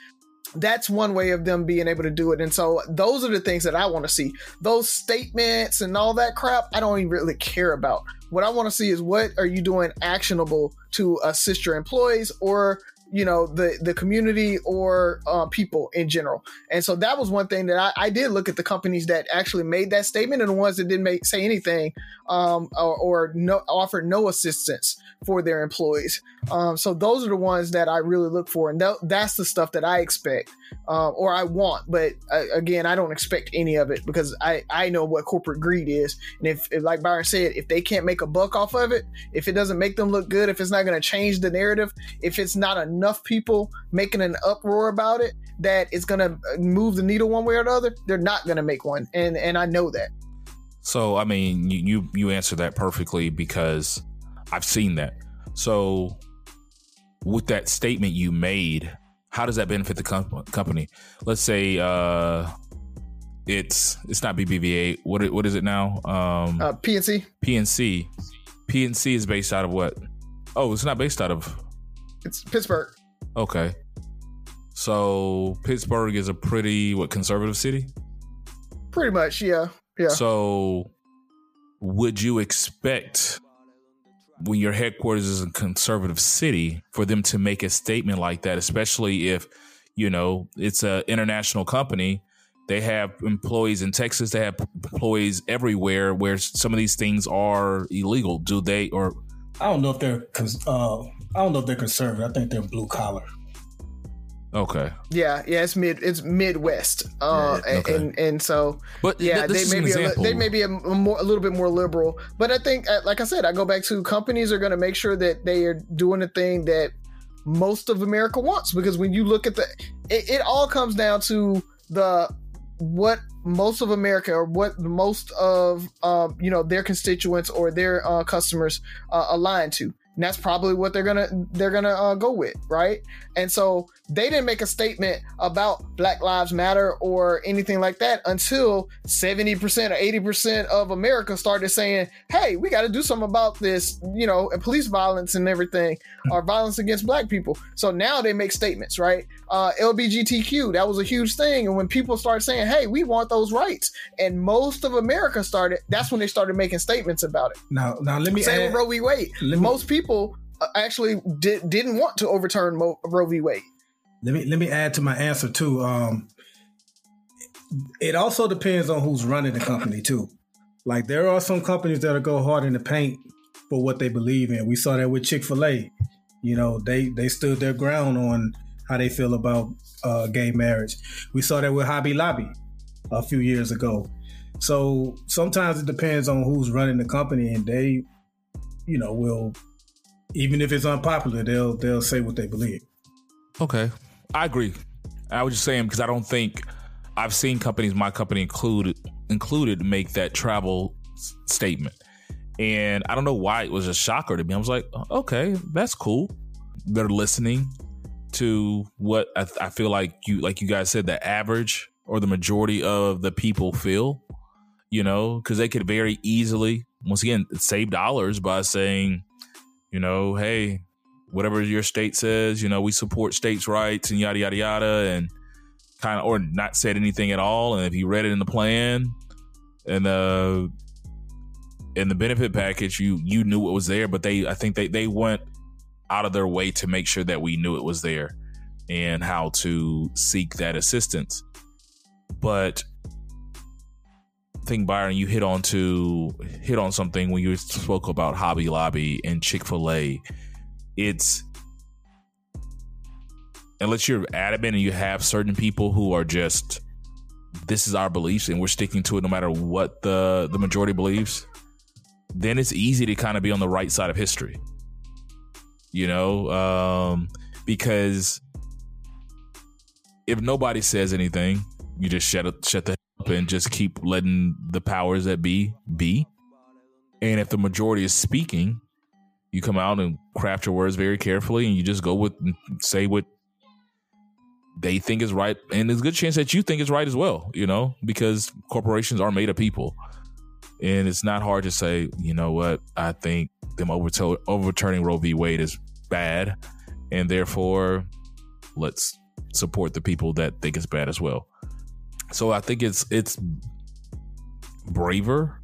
that's one way of them being able to do it. And so those are the things that I want to see. Those statements and all that crap, I don't even really care about. What I want to see is what are you doing actionable to assist your employees or you know the the community or uh, people in general and so that was one thing that I, I, did look at the companies that actually made that statement and the ones that didn't make say anything um, or, or no offered no assistance for their employees. Um, so those are the ones that I really look for, and th- that's the stuff that I expect uh, or I want. But uh, again, I don't expect any of it because I I know what corporate greed is, and if, if like Byron said, if they can't make a buck off of it, if it doesn't make them look good, if it's not going to change the narrative, if it's not enough people making an uproar about it that it's going to move the needle one way or the other, they're not going to make one, and and I know that. So I mean, you you, you answer that perfectly because I've seen that. So, with that statement you made, how does that benefit the com- company? Let's say uh, it's it's not BBVA. What what is it now? Um, uh, PNC. PNC. PNC is based out of what? Oh, it's not based out of. It's Pittsburgh. Okay. So Pittsburgh is a pretty what conservative city? Pretty much, yeah. Yeah. So would you expect when your headquarters is a conservative city for them to make a statement like that, especially if, you know, it's an international company They have employees in Texas. They have employees everywhere where some of these things are illegal. Do they or I don't know if they're uh, I don't know if they're conservative. I think they're blue collar. Okay. Yeah, yeah, it's mid, it's Midwest, uh, yeah, okay. and and so, but yeah, th- they may be a, they may be a, a, more a little bit more liberal, but I think, uh, like I said, I go back to companies are going to make sure that they are doing the thing that most of America wants because when you look at the, it, it all comes down to the what most of America or what most of um, you know their constituents or their uh, customers uh, align to. And that's probably what they're gonna they're gonna uh, go with, right? And so they didn't make a statement about Black Lives Matter or anything like that until 70% or 80% of America started saying, hey, we got to do something about this, you know, and police violence and everything, or violence against black people. So now they make statements, right? Uh, LBGTQ, that was a huge thing. And when people started saying, hey, we want those rights, and most of America started, that's when they started making statements about it. Now, now let me Same add, with Roe v. Wade. Most people uh, actually did, didn't want to overturn Mo- Roe v. Wade. Let me let me add to my answer too. Um, it also depends on who's running the company too. Like there are some companies that'll go hard in the paint for what they believe in. We saw that with Chick Fil A. You know, they they stood their ground on how they feel about uh, gay marriage. We saw that with Hobby Lobby a few years ago. So sometimes it depends on who's running the company, and they, you know, will even if it's unpopular, they'll they'll say what they believe. Okay, I agree. I was just saying because I don't think I've seen companies, my company included, included, make that travel s- statement, and I don't know why it was a shocker to me. I was like, oh, okay, that's cool. They're listening to what I, th- I feel like you, like you guys said, the average or the majority of the people feel. You know, because they could very easily, once again, save dollars by saying, you know, hey, whatever your state says, you know, we support states' rights and yada yada yada, and kind of or not said anything at all. And if you read it in the plan and the in the benefit package, you you knew it was there, but they I think they they went out of their way to make sure that we knew it was there and how to seek that assistance. But think Byron, you hit on to hit on something when you spoke about Hobby Lobby and Chick Fil A it's unless you're adamant and you have certain people who are just this is our beliefs and we're sticking to it no matter what the the majority believes then it's easy to kind of be on the right side of history. You know um because if nobody says anything you just shut shut the and just keep letting the powers that be be. And if the majority is speaking you come out and craft your words very carefully and you just go with say what they think is right. And there's a good chance that you think is right as well you know because corporations are made of people. And it's not hard to say you know what i think them overturning roe v. Wade is bad. And therefore let's support the people that think it's bad as well so i think it's it's braver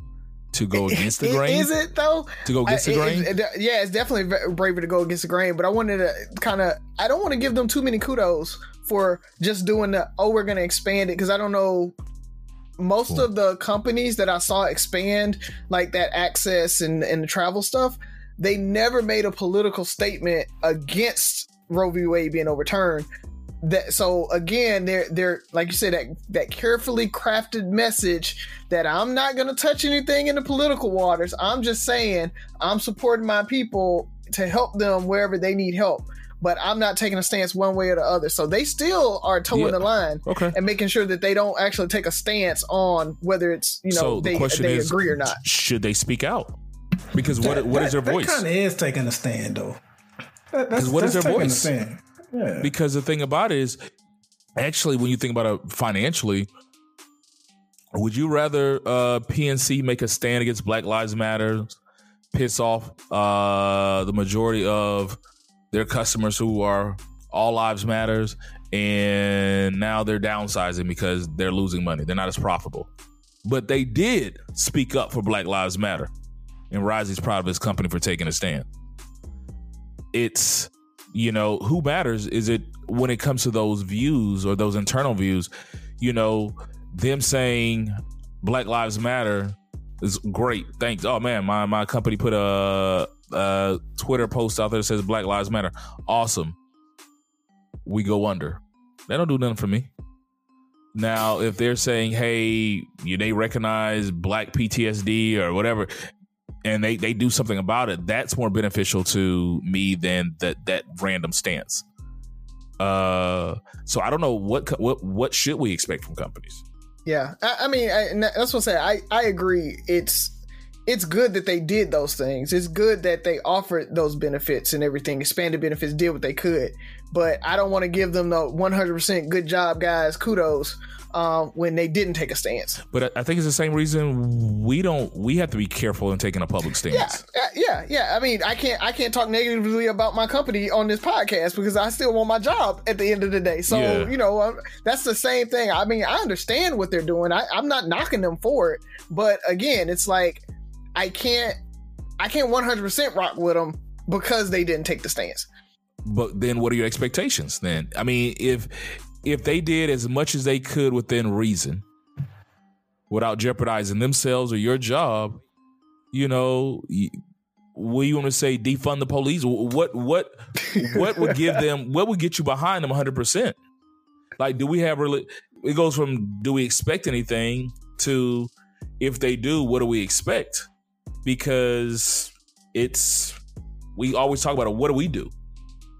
to go against the grain? Is it though? To go against I, the grain? It, it, yeah, it's definitely braver to go against the grain. But I wanted to kind of, I don't want to give them too many kudos for just doing the, oh, we're going to expand it because I don't know. Most cool. of the companies that I saw expand like that access and, and the travel stuff, they never made a political statement against Roe v. Wade being overturned that so again they're they're like you said that that carefully crafted message that i'm not going to touch anything in the political waters. I'm just saying i'm supporting my people to help them wherever they need help but i'm not taking a stance one way or the other. So they still are toeing yeah. the line okay. and making sure that they don't actually take a stance on whether it's you know so the they, they is, agree or not. should they speak out? Because what that, what that, is their voice? kind of is taking a stand though. Because what is their voice because the thing about it is, actually, when you think about it financially, would you rather uh, PNC make a stand against Black Lives Matter, piss off uh, the majority of their customers who are all lives matters, and now they're downsizing because they're losing money. They're not as profitable. But they did speak up for Black Lives Matter, and Rising's proud of his company for taking a stand. It's you know, who matters? Is it when it comes to those views or those internal views? You know, them saying Black Lives Matter is great. Thanks. Oh man, my my company put a, a Twitter post out there that says Black Lives Matter. Awesome. We go under. They don't do nothing for me. Now, if they're saying, "Hey, you they recognize Black PTSD or whatever," and they they do something about it, that's more beneficial to me than that that random stance. Uh, so I don't know what what what should we expect from companies. Yeah, I, I mean, I, that's what I say. I I agree. It's it's good that they did those things. It's good that they offered those benefits and everything, expanded benefits, did what they could. But I don't want to give them the 100% good job, guys. Kudos um, when they didn't take a stance. But I think it's the same reason we don't. We have to be careful in taking a public stance. Yeah, yeah, yeah. I mean, I can't. I can't talk negatively about my company on this podcast because I still want my job at the end of the day. So yeah. you know, that's the same thing. I mean, I understand what they're doing. I, I'm not knocking them for it, but again, it's like I can't. I can't 100% rock with them because they didn't take the stance but then what are your expectations then i mean if if they did as much as they could within reason without jeopardizing themselves or your job, you know, what you want to say defund the police? What what what would give them what would get you behind them 100%? Like do we have really it goes from do we expect anything to if they do, what do we expect? Because it's we always talk about it, what do we do?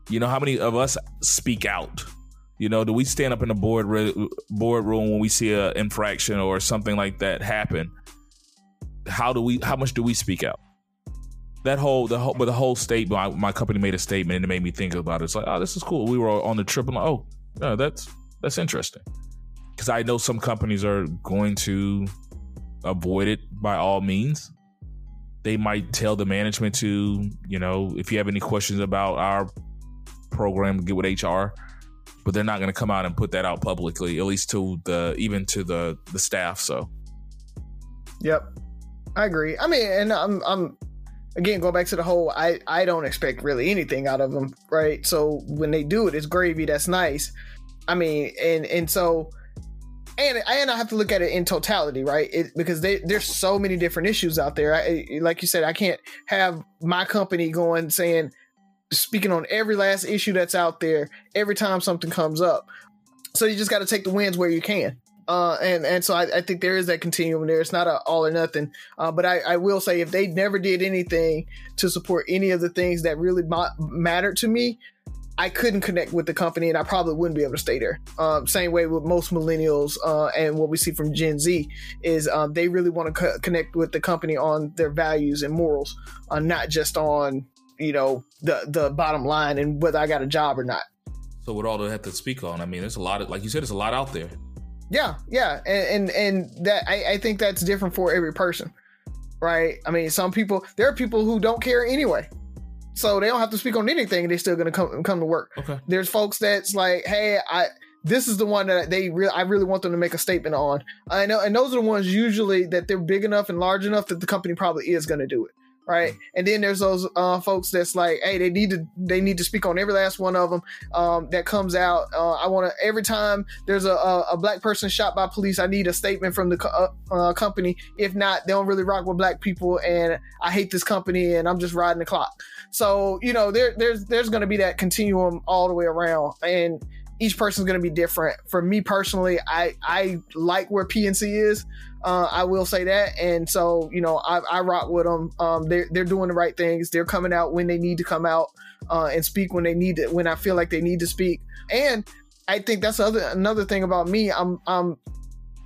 You know, how many of us speak out? You know, do we stand up in the board boardroom when we see an infraction or something like that happen? How do we? How much do we speak out? That whole the whole but the whole statement. My, my company made a statement and it made me think about it. It's like, oh, this is cool. We were on the trip. I'm like, oh, that's that's interesting. Because I know some companies are going to avoid it by all means. They might tell the management to, you know, if you have any questions about our program, get with HR but they're not going to come out and put that out publicly, at least to the even to the the staff. So, yep, I agree. I mean, and I'm I'm again going back to the whole I I don't expect really anything out of them, right? So when they do it, it's gravy. That's nice. I mean, and and so. And, and I have to look at it in totality, right? It, because they, there's so many different issues out there. I, like you said, I can't have my company going saying, speaking on every last issue that's out there every time something comes up. So you just got to take the wins where you can. Uh, and and so I, I, think there is that continuum there. It's not a all or nothing. Uh, but I, I, will say if they never did anything to support any of the things that really ma- mattered to me, I couldn't connect with the company, and I probably wouldn't be able to stay there. Um, same way with most millennials, uh, and what we see from Gen Z is um, they really want to co- connect with the company on their values and morals, uh, not just on you know the the bottom line and whether I got a job or not. So what all do I have to speak on? I mean, there's a lot of like you said, there's a lot out there. Yeah, yeah, and and, and that I, I think that's different for every person, right? I mean, some people there are people who don't care anyway, so they don't have to speak on anything, and they're still going to come come to work. Okay. There's folks that's like, hey, I this is the one that they really I really want them to make a statement on. I know, and those are the ones usually that they're big enough and large enough that the company probably is going to do it right? And then there's those uh, folks that's like, hey, they need to they need to speak on every last one of them um, that comes out. Uh, I want to every time there's a, a, a, black person shot by police, I need a statement from the co- uh, uh, company. If not, they don't really rock with black people, and I hate this company, and I'm just riding the clock. So you know, there there's there's going to be that continuum all the way around, and each person's going to be different. For me personally, I I like where PNC is. Uh, I will say that, and so you know, I, I rock with them. Um, they're they're doing the right things. They're coming out when they need to come out uh, and speak when they need to. When I feel like they need to speak, and I think that's other another thing about me. I'm I'm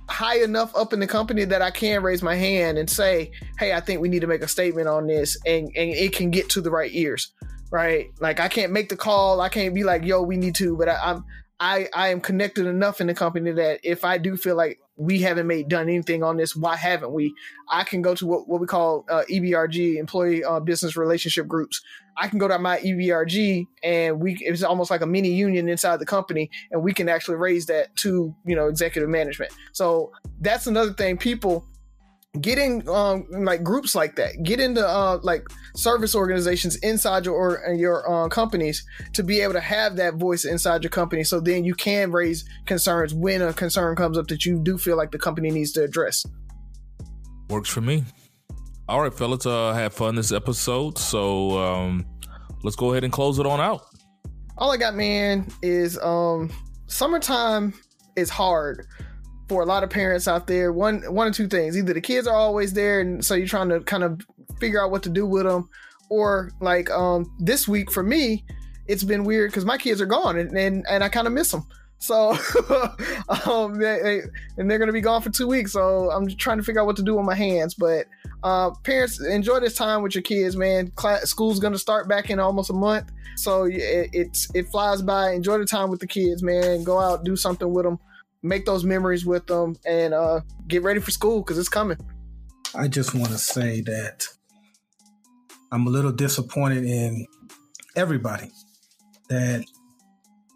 high enough up in the company that I can raise my hand and say, "Hey, I think we need to make a statement on this," and and it can get to the right ears right? Like I can't make the call. I can't be like, yo, we need to, but I, am I I am connected enough in the company that if I do feel like we haven't made done anything on this, why haven't we? I can go to what, what we call uh, EBRG, employee uh, business relationship groups. I can go to my EBRG and we it's almost like a mini union inside the company, and we can actually raise that to you know executive management. So that's another thing. People get in um, like groups like that. Get into uh, like service organizations inside your or your uh, companies to be able to have that voice inside your company. So then you can raise concerns when a concern comes up that you do feel like the company needs to address. Works for me. All right, fellas, uh, had fun this episode. So um, let's go ahead and close it on out. All I got, man, is um, summertime is hard for a lot of parents out there. One, one or two things: either the kids are always there, and so you're trying to kind of figure out what to do with them, or like um, this week for me, it's been weird because my kids are gone, and and, and I kind of miss them. So, um, they, and they're going to be gone for two weeks. So I'm trying to figure out what to do with my hands. But uh, parents, enjoy this time with your kids, man. Class, school's going to start back in almost a month. So it, it flies by. Enjoy the time with the kids, man. Go out, do something with them, make those memories with them, and uh, get ready for school because it's coming. I just want to say that I'm a little disappointed in everybody that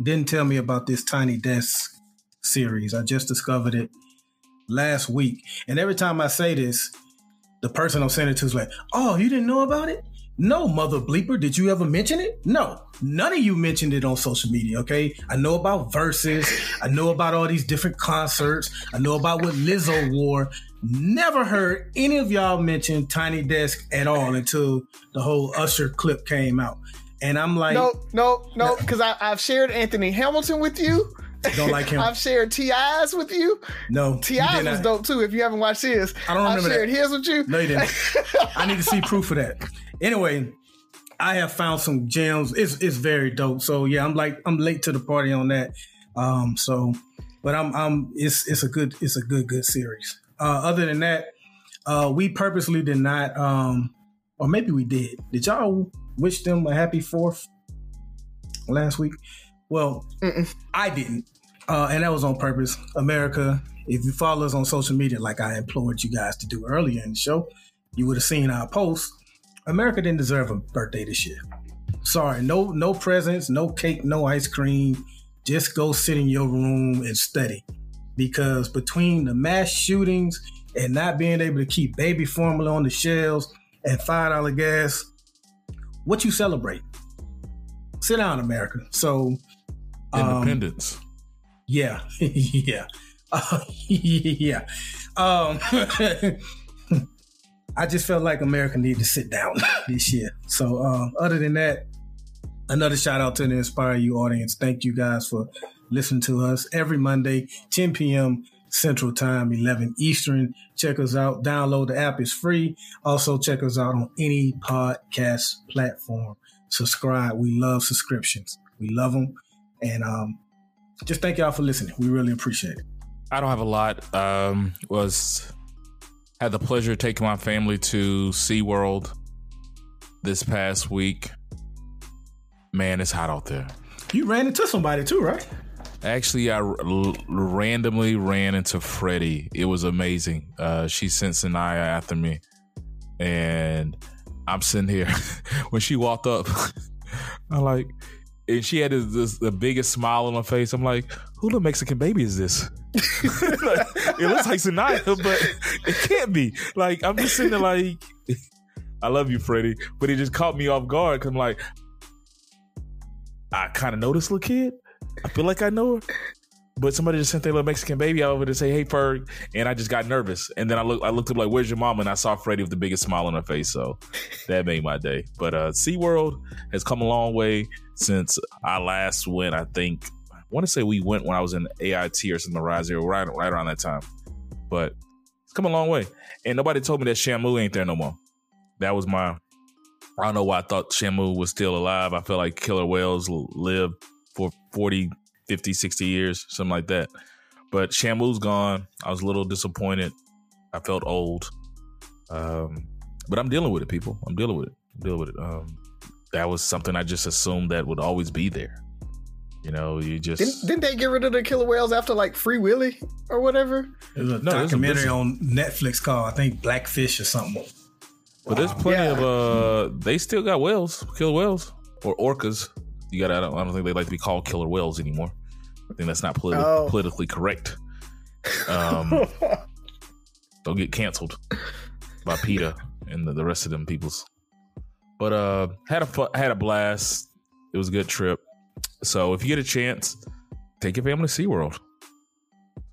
didn't tell me about this Tiny Desk series. I just discovered it last week. And every time I say this, the person I'm sending it to is like, oh, you didn't know about it? No, mother bleeper. Did you ever mention it? No, none of you mentioned it on social media. Okay. I know about Verzuz, I know about all these different concerts. I know about what Lizzo wore. Never heard any of y'all mention Tiny Desk at all until the whole Usher clip came out. And I'm like, no, no, no, because I've shared Anthony Hamilton with you. Don't like him. I've shared T.I.'s with you. No, T.I.'s was dope too. If you haven't watched his, I don't remember I've shared that. his with you. No, you didn't. I need to see proof of that. Anyway, I have found some gems. It's it's very dope. So yeah, I'm like I'm late to the party on that. Um, so, but I'm I'm it's it's a good it's a good good series. Uh, other than that, uh, we purposely did not, um, or maybe we did. Did y'all wish them a happy fourth last week? Well, Mm-mm. I didn't, uh, and that was on purpose. America, if you follow us on social media, like I implored you guys to do earlier in the show, you would have seen our post. America didn't deserve a birthday this year. Sorry, no no presents, no cake, no ice cream. Just go sit in your room and study. Because between the mass shootings and not being able to keep baby formula on the shelves and five dollar gas, what you celebrate? Sit down, America. So um, Independence. Yeah, yeah, uh, yeah. Um, I just felt like America needed to sit down this year. So, uh, other than that, another shout out to the Inspire You audience. Thank you guys for listening to us every Monday, 10 p.m. Central Time, 11 Eastern. Check us out. Download the app; it's free. Also, check us out on any podcast platform. Subscribe. We love subscriptions. We love them, and um, just thank y'all for listening. We really appreciate it. I don't have a lot. Um, was had the pleasure of taking my family to SeaWorld this past week. Man, it's hot out there. You ran into somebody too, right? Actually, I l- randomly ran into Freddie. It was amazing. Uh, she sent Sanaya after me, and I'm sitting here. when she walked up, I'm like, and she had this, this the biggest smile on her face. I'm like, who the Mexican baby is this? It looks like Sanaya, but it can't be. Like I'm just sitting there like, I love you, Freddie, but it just caught me off guard because I'm like, I kind of know this little kid. I feel like I know her. But somebody just sent their little Mexican baby over to say, "Hey, Ferg," and I just got nervous. And then I looked, I looked up like, "Where's your mom?" And I saw Freddie with the biggest smile on her face. So that made my day. But uh, SeaWorld has come a long way since I last went. I think I want to say we went when I was in AIT or something, Rise Zero, right, right around that time. But it's come a long way. And nobody told me that Shamu ain't there no more. That was my. I don't know why I thought Shamu was still alive. I felt like killer whales lived for 40, 50, 60 years, something like that. But Shamu's gone. I was a little disappointed. I felt old. Um, but I'm dealing with it, people. I'm dealing with it. I'm dealing with it. Um, that was something I just assumed that would always be there. You know, you just Didn't, didn't they get rid of the killer whales after like Free Willy or whatever? There's a No, there's a documentary on Netflix called I think Blackfish or something. But there's plenty Yeah. of uh they still got whales, killer whales or orcas. You got I don't, I don't think they like to be called killer whales anymore. I think that's not politi- Oh. politically correct. Um Don't get canceled by PETA and the, the rest of them peoples. But uh, had a had a blast. It was a good trip. So if you get a chance, take your family to SeaWorld.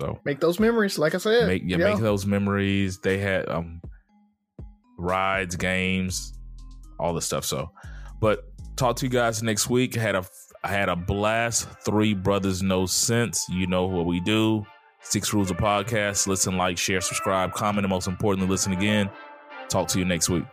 So Make those memories, like I said. make yeah, make those memories. They had um rides, games, all the stuff. So, but talk to you guys next week. I Had a I had a blast. Three brothers, no sense. You know what we do. Six rules of podcast. Listen, like, share, subscribe, comment, and most importantly, listen again. Talk to you next week.